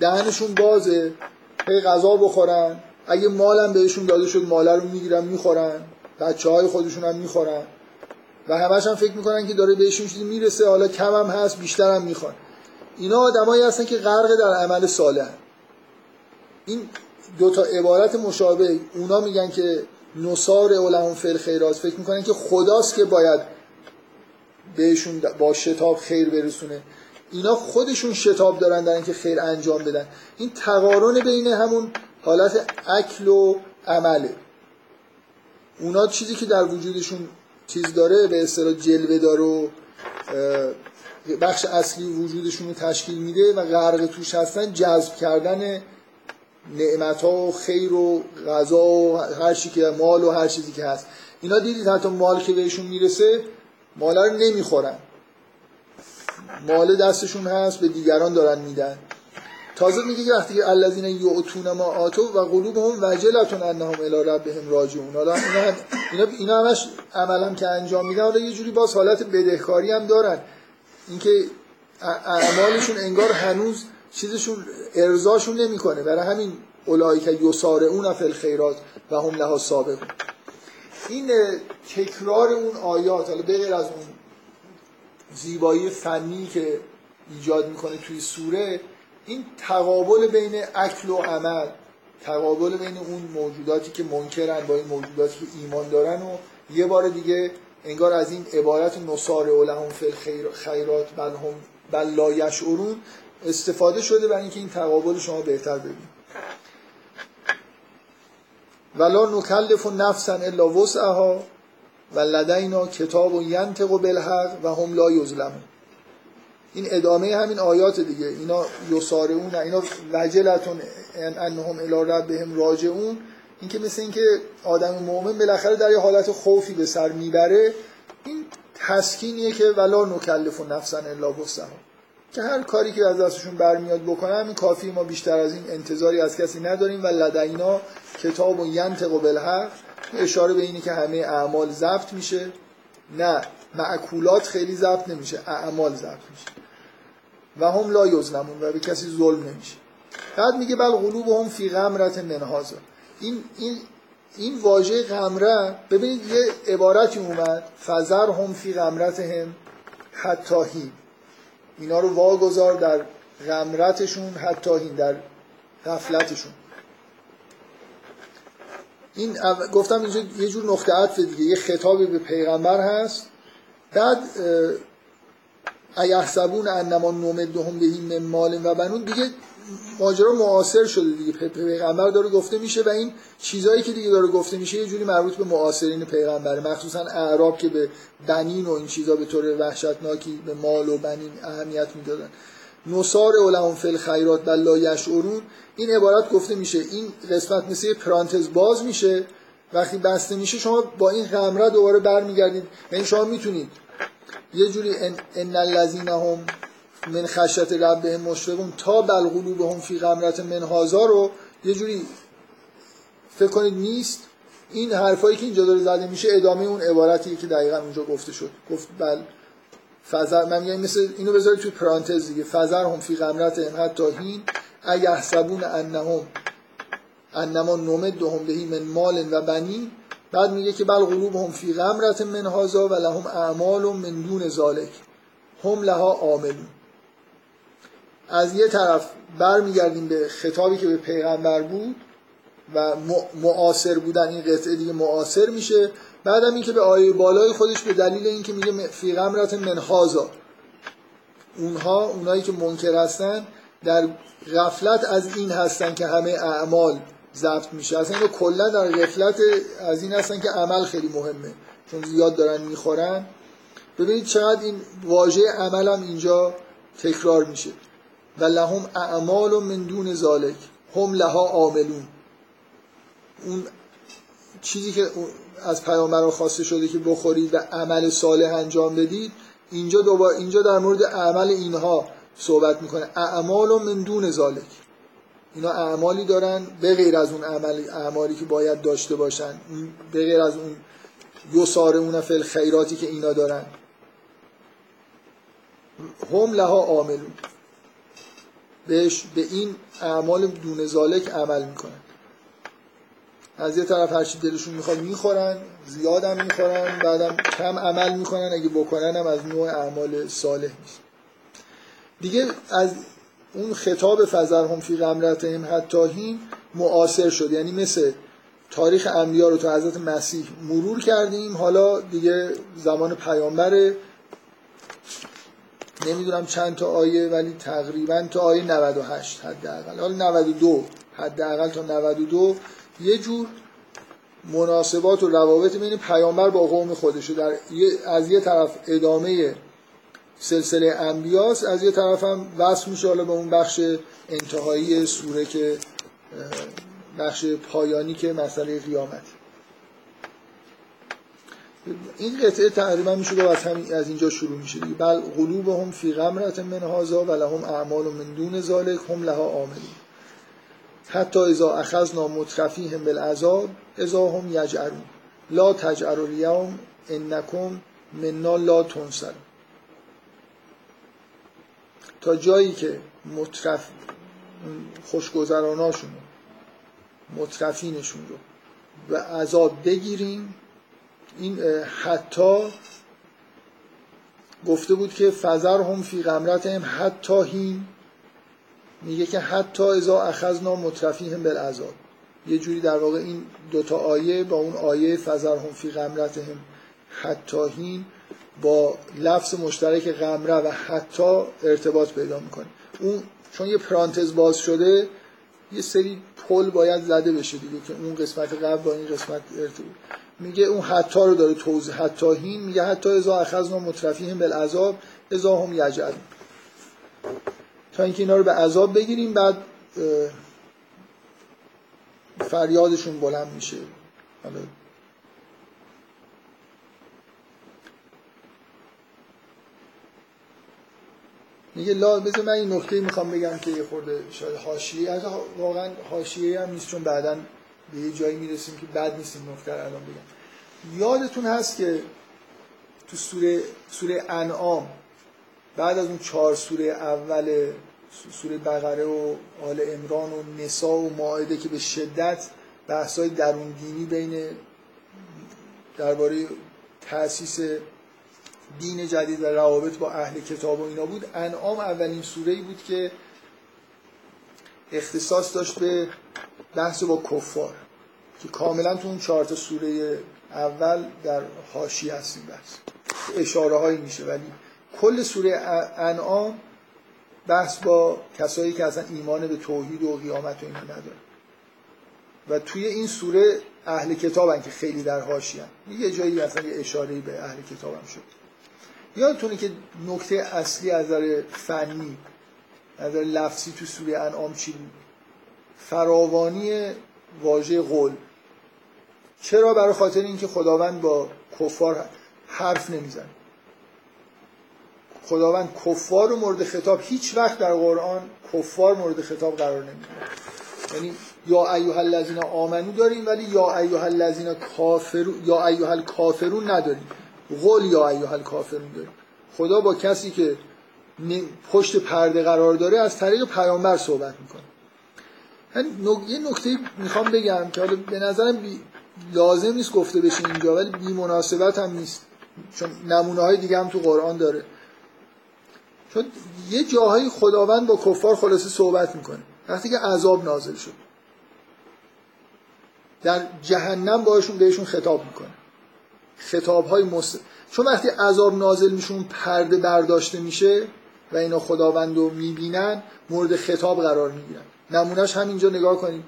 دهنشون بازه. هی غذا بخورن. اگه مالم بهشون داده شد ماله رو می‌گیرن می‌خورن. بچه های خودشون هم می‌خورن. و همش هم فکر می‌کنن که داره بهشون چیزی می‌رسه حالا کم هم هست بیشتر هم می‌خوان. اینا آدمایی هستن که غرق در عمل صالح این دو تا عبارت مشابه اونا میگن که نصار علمون فل خیرات فکر می‌کنن که خداست که باید بهشون با شتاب خیر برسونه. اینا خودشون شتاب دارن در اینکه خیر انجام بدن. این تقارن بین همون حالت اکل و عمله. اونا چیزی که در وجودشون چیز داره به اصطلاح جلوه داره و بخش اصلی وجودشون رو تشکیل میده و غرق توش هستن جذب کردن نعمت ها و خیر و غذا و هر چی که مال و هر چیزی که هست. اینا دیدید حتی مال که بهشون می‌رسه مال رو نمی‌خورن. مال دستشون هست به دیگران دارن میدن. تازه میگه که وقتی که الذین یعتون ما آتو و قلوبهم وجلتون انهم الی ربهم راجعون. حالا اینا اینا اینا همش عملا که انجام میدن. حالا یه جوری باز حالت بدهکاری هم دارن. اینکه اعمالشون انگار هنوز چیزشون ارضاشون نمی‌کنه. برای همین اولایی که یسارعون فی الخیرات و هم لها سابقون. این تکرار اون آیات حالا بغیر از اون زیبایی فنی که ایجاد می‌کنه توی سوره این تقابل بین اکل و عمل تقابل بین اون موجوداتی که منکرن با این موجوداتی که ایمان دارن و یه بار دیگه انگار از این عبارت نصار اولهم فی خیرات بل هم بل لا یشعرون استفاده شده برای اینکه این تقابل شما بهتر ببینید. ولا نکلف نفسا الا وسعها و لدینا کتاب و ینطق بالحق و هم لا این ادامه همین آیات دیگه. اینا یسارعون اینا وجلتون انهم الی ربهم راجعون. این که مثل اینکه آدم مؤمن بالاخره در یه حالت خوفی به سر می‌بره این تسکینیه که ولا نکلف نفسا الا وسعها. که هر کاری که از دستشون برمیاد بکنن این کافی ما بیشتر از این انتظاری از کسی نداریم. و لدینا کتاب و ینطق و بالحق. اشاره به اینه که همه اعمال ضبط میشه. نه. معکولات خیلی ضبط نمیشه اعمال ضبط میشه. و هم لا یظلمون و به کسی ظلم نمیشه. بعد میگه بل قلوب فی غمرت منهازا این این این واژه غمره ببینید یه عبارتی اومد فزر هم فی غمرت هم حتی اینا رو واگذار در غمرتشون حتی این در غفلتشون. این گفتم اینجا یه جور نقطه عطف دیگه یه خطابی به پیغمبر هست. بعد ایحسبون انما نمدهم بهی من مال و بنون دیگه ماجرا معاصر شده دیگه. پیغمبر داره گفته میشه و این چیزایی که دیگه داره گفته میشه یه جوری مربوط به معاصرین پیغمبره مخصوصا اعراب که به بنین و این چیزا به طور وحشتناکی به مال و بنین اهمیت می‌دادن. نصار علم فل خیرات بل لا یشعرون این عبارت گفته میشه این قسمت مثل پرانتز باز میشه وقتی بسته میشه شما با این غمره دوباره برمیگردید. یعنی شما می‌تونید یه جوری ان, ان هم من خشیت ربهم مشفقون تا بل قلوبهم فی غمرت من هازا رو یه جوری فکر کنید نیست. این حرفایی که اینجا داره زده میشه ادامه اون عبارتی که دقیقا اونجا گفته شد. گفت بل فزر من میگم مثل اینو بذارید توی پرانتز دیگه. فزر هم فی غمرت هم حتی هین ایحسبون انهم. انما نمدهم بهی من مال و بنی بعد میگه که بل قلوبهم فی غمرت من هازا و لهم اعمال من دون ذالک هم لها عاملون از یه طرف برمیگردیم به خطابی که به پیغمبر بود و معاصر بودن این قطعه دیگه معاصر میشه. بعدم اینکه به آیه بالای خودش به دلیل اینکه میگه فی غمرت منهازا اونها اونایی که منکر هستن در غفلت از این هستن که همه اعمال ضبط میشه. اصلا اینو کلا در غفلت از این هستن که عمل خیلی مهمه. چون زیاد دارن می‌خورن. ببینید چقدر این واژه عمل هم اینجا تکرار میشه. و لهم اعمال من دون ذالک هم لها عاملون. اون چیزی که از پیامبران خواسته شده که بخورید و عمل صالح انجام بدید اینجا دوباره اینجا در مورد عمل اینها صحبت می‌کنه. اعمال من دون ذالک اینا اعمالی دارن به غیر از اون عمل اعمالی که باید داشته باشن. به غیر از اون اون فل خیراتی که اینا دارن. هم لها عاملون. بهش به این اعمال دون زالک عمل می‌کنن. از یه طرف هرچی دلشون می‌خواد می‌خورن زیادم می‌خورن بعدم کم عمل می‌کنن اگه بکنن هم از نوع اعمال صالح نیست. دیگه از اون خطاب فزرهم فی غمرتهم حتی هین معاصر شد. یعنی مثل تاریخ انبیا رو تو حضرت مسیح مرور کردیم حالا دیگه زمان پیامبر نمی‌دونم چند تا آیه ولی تقریبا تا آیه 98 حداقل. حالا 92 حداقل تا 92 یه جور مناسبات و روابط بین پیامبر با قوم خودشه. در از یه طرف ادامه سلسله انبیاس. از یه طرف هم وصل میشه حالا به اون بخش انتهایی سوره که بخش پایانی که مسئله قیامت. این قطعه تقریبا میشه از همین از اینجا شروع میشه دیگه. بل قلوبهم فی غمرت من هذا و لهم اعمال من دون ذلك هم لها عاملون حتی اذا اخذنا مترفیهم بالعذاب اذا هم یجعرون. لا تجعروا اليوم انکم منا لا تنصرون. تا جایی که مترف خوشگذراناشون مترفینشون رو و عذاب بگیریم. این حتی گفته بود که فزر هم فی غمرت هم حتی هین میگه که حتی ازا اخذنا مترفیهم بالعذاب. یه جوری در واقع این دوتا آیه با اون آیه فزر هم فی غمرت هم حتی هین با لفظ مشترک غمره و حتی ارتباط پیدا می‌کنه. اون چون یه پرانتز باز شده یه سری پل باید زده بشه دیگه که اون قسمت قبل با این قسمت ارتباط. میگه اون حتی رو داره توضیح حتی هین میگه حتی ازا اخذنا مترفیهم بالعذاب ازا هم یجعل. تا اینکه اینا رو به عذاب بگیریم بعد فریادشون بلند میشه. حالا میگه لا بذار من این نکته می‌خوام بگم که یه خورده شاید حاشیه از واقعا حاشیه هم نیست چون بعدا به یه جایی می‌رسیم که بد نیست این نکته الان بگم. یادتون هست که تو سوره سوره انعام بعد از اون چهار سوره اول سوره بقره و آل امران و نسا و ماعده که به شدت بحثای درون دینی بین درباره تاسیس دین جدید و روابط با اهل کتاب و اینا بود. انعام اولین سوره ای بود که اختصاص داشت به بحث با کفار که کاملا تو اون چهار سوره اول در حاشیه هستیم بحث. اشاره هایی میشه ولی کل سوره انعام بحث با کسایی که اصلا ایمان به توحید و قیامت و اینا ندارن. و توی این سوره اهل کتابن که خیلی در حاشیه یه جایی اصلا یه اشاره به اهل کتاب هم شد. یادتونه که نکته اصلی از نظر فنی از نظر لفظی تو سوره انعام چی؟ فراوانی واژه قول. چرا؟ برای خاطر اینکه خداوند با کفار حرف نمی‌زنه. خداوند کفار رو مورد خطاب هیچ وقت در قرآن کفار مورد خطاب قرار نمیده. یعنی یا ایها الذین آمنو داریم ولی یا ایها الذین کافرون یا ایها الکافرون نداریم. قول یا ایها الکافرون داریم خدا با کسی که پشت پرده قرار داره از طریق پیامبر صحبت می‌کنه. یه نکته می‌خوام بگم که به نظرم بی... لازم نیست گفته بشه اینجا ولی بی مناسبت هم نیست. چون نمونه های دیگه هم تو قرآن داره. چون یه جاهایی خداوند با کفار خلاصه صحبت می‌کنه. وقتی که عذاب نازل شد. در جهنم باشون بهشون خطاب می‌کنه. خطاب های مست... چون وقتی عذاب نازل میشون پرده برداشته میشه و اینا خداوند رو می‌بینن مورد خطاب قرار می‌گیرن. نمونهش همینجا نگاه کنیم.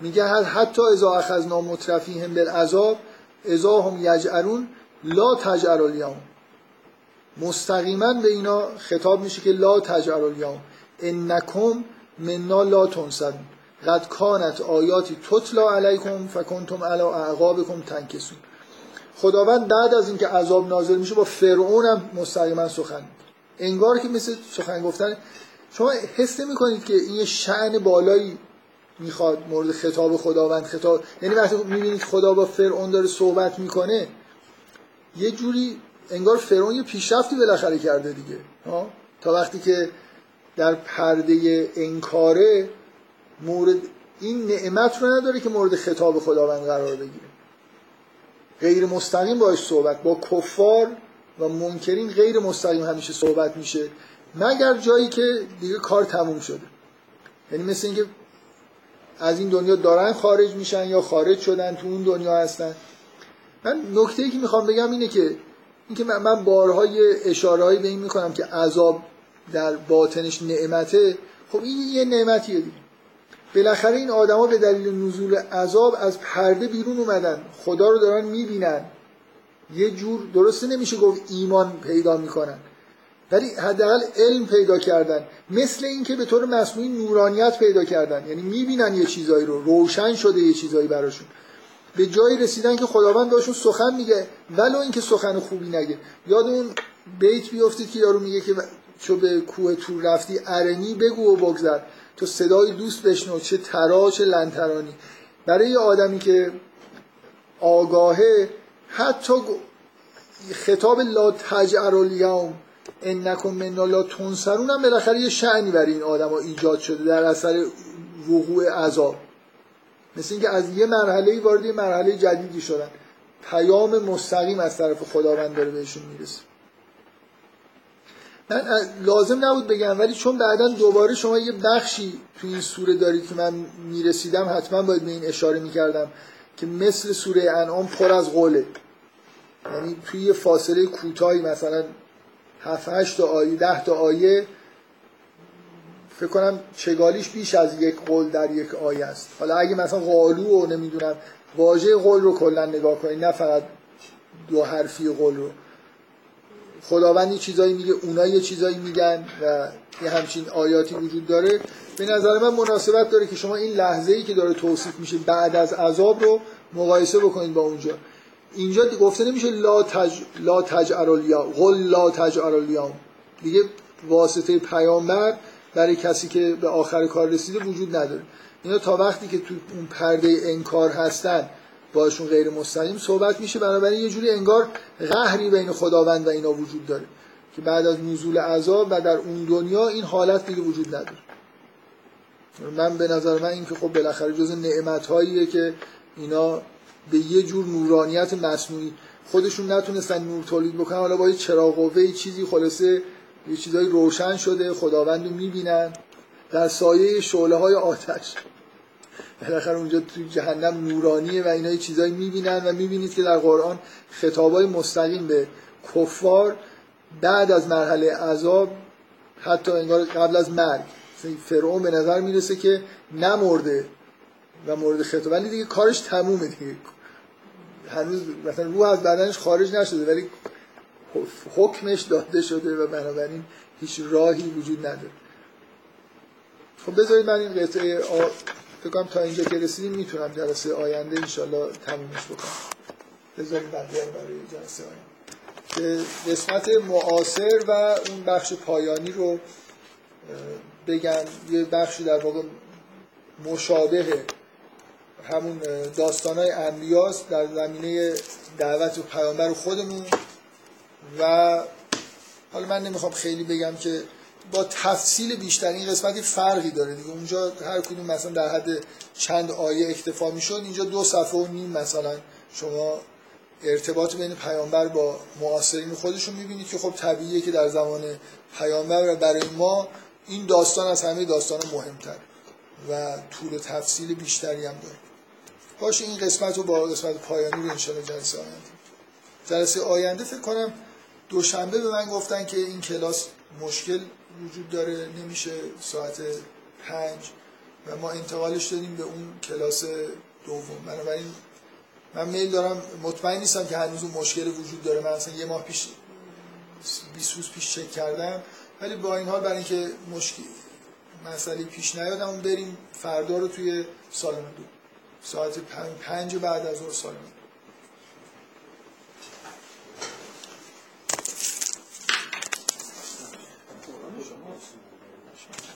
میگه حتی ازا اخذنا مترفیهم بالعذاب ازا هم یجعرون لا تجعر الیوم. مستقیما به اینا خطاب میشه که لا تجعر الیوم. انکم منا لا تنصرون. قد کانت آیاتی تطلا علیکم فکنتم علی اعقابکم تنکسون. خداوند بعد از اینکه عذاب نازل میشه با فرعون هم مستقیما سخن انگار که مثل سخن گفتن شما حس می‌کنید که این شعن بالایی می‌خواد مورد خطاب خداوند. خطاب یعنی وقتی می‌بینید خدا با فرعون داره صحبت می‌کنه یه جوری انگار فرعون یه پیشرفتی بالاخره کرده دیگه تا وقتی که در پرده انکاره مورد این نعمت رو نداره که مورد خطاب خداوند قرار بگیره. غیر مستقیم باش صحبت با کفار و منکرین غیر مستقیم همیشه صحبت میشه مگر جایی که دیگه کار تموم شده. یعنی مثل اینکه از این دنیا دارن خارج میشن یا خارج شدن تو اون دنیا هستن. من نکته ای که می‌خوام بگم اینه که اینکه من, من بارها اشاره به این می‌کنم که عذاب در باطنش نعمته. خب این یه نعمتیه دیگه. بالاخره این آدما به دلیل نزول عذاب از پرده بیرون اومدن. خدا رو دارن می‌بینن. یه جور درسته نمیشه گفت ایمان پیدا می‌کنن. ولی حداقل علم پیدا کردن. مثل اینکه به طور مصنوعی نورانیت پیدا کردن. یعنی می‌بینن یه چیزایی رو. روشن شده یه چیزایی براشون. به جایی رسیدن که خداوند باشون سخن میگه. ولو اینکه سخن خوبی نگه. یاد اون بیت بیافتید که یارو میگه که چو به کوه تور رفتی ارنی بگو و بگذر. تو صدای دوست بشنو چه ترا چه لنترانی. برای یه آدمی که آگاهه حتی خطاب لا تجعر الیوم انکم منا لا تنصرون هم بالاخره یه شعنی برای این آدم ایجاد شده در اثر وقوع عذاب. مثل اینکه از یه مرحله وارد یه مرحله جدیدی شدن. پیام مستقیم از طرف خداوند داره بهشون می‌رسه. من لازم نبود بگم ولی چون بعدا دوباره شما یه بخشی تو این سوره دارید که من می‌رسیدم حتما باید به این اشاره می‌کردم که مثل سوره انعام پر از قوله. یعنی توی یه فاصله کوتاهی مثلا 7 8 تا آیه 10 تا آیه فکر کنم چگالیش بیش از یک قول در یک آیه است. حالا اگه مثلا قالو و نمی‌دونم واژه قول رو کلا نگاه کنید نه فقط دو حرفی قول رو. خداوند یه چیزایی میگه اونا یه چیزایی میگن و یه همچین آیاتی وجود داره. به نظر من مناسبت داره که شما این لحظه ای که داره توصیف میشه بعد از عذاب رو مقایسه بکنید با اونجا. اینجا گفته نمیشه لا تج لا تجعل قل لا تجعل دیگه واسطه پیامبر برای کسی که به آخر کار رسیده وجود نداره. اینا تا وقتی که تو اون پرده انکار هستن باشون غیر مستقیم صحبت میشه. بنابراین یه جوری انگار قهری بین خداوند و اینا وجود داره که بعد از نزول عذاب و در اون دنیا این حالت دیگه وجود نداره. من به نظر من این که خب بالاخره جز نعمت هاییه که اینا به یه جور نورانیت مصنوعی خودشون نتونستن نور تولید بکنن. حالا با یه چراغ قوه چیزی خلاصه یه چیزایی روشن شده خداوند رو می‌بینن. در سایه شعله های آتش. بالاخره اونجا توی جهنم نورانیه و اینا چیزایی می‌بینن و می‌بینید که در قرآن خطابای مستقیم به کفار بعد از مرحله عذاب حتی انگار قبل از مرگ فرعون به نظر می‌رسه که نمرده و مورد خطاب. ولی دیگه کارش تمومه دیگه. هنوز مثلا روح از بدنش خارج نشده ولی حکمش داده شده و بنابراین هیچ راهی وجود نداره. خب بذارید من این قطعه آ... فکر تا اینجا که رسیدیم می‌تونم جلسه آینده انشالله تمومش بکنم. بذارید بقیه برای جلسه آینده. قسمت معاصر و اون بخش پایانی رو بگم. یه بخشی در واقع مشابه همون داستان های انبیاست در زمینه دعوت و پیامبر خودمون. و حالا من نمی‌خوام خیلی بگم که با تفصیل بیشتر این قسمتی فرقی داره دیگه. اونجا هر کدوم مثلا در حد چند آیه اکتفا می‌شد اینجا دو صفحه و نیم مثلا شما ارتباط بین پیامبر با معاصرین خودشون می‌بینید که خب طبیعیه که در زمان پیامبر و برای ما این داستان از همه داستان مهمتر و طول تفصیل بیشتری هم داره. باشه این قسمت رو با قسمت پایانی رو انشاءالله جلسه آینده. جلسه آینده فکر کنم دوشنبه به من گفتن که این کلاس مشکل وجود داره نمیشه ساعت پنج و ما انتقالش دادیم به اون کلاس دوم. بنابراین من میل دارم مطمئن نیستم که هنوز اون مشکل وجود داره. من اصلا یه ماه پیش 20 روز پیش چک کردم. ولی با این حال برای اینکه مشکل مسئله پیش نیادم بریم فردا رو توی سالن دو. ساعت پنج بعد از اون سالن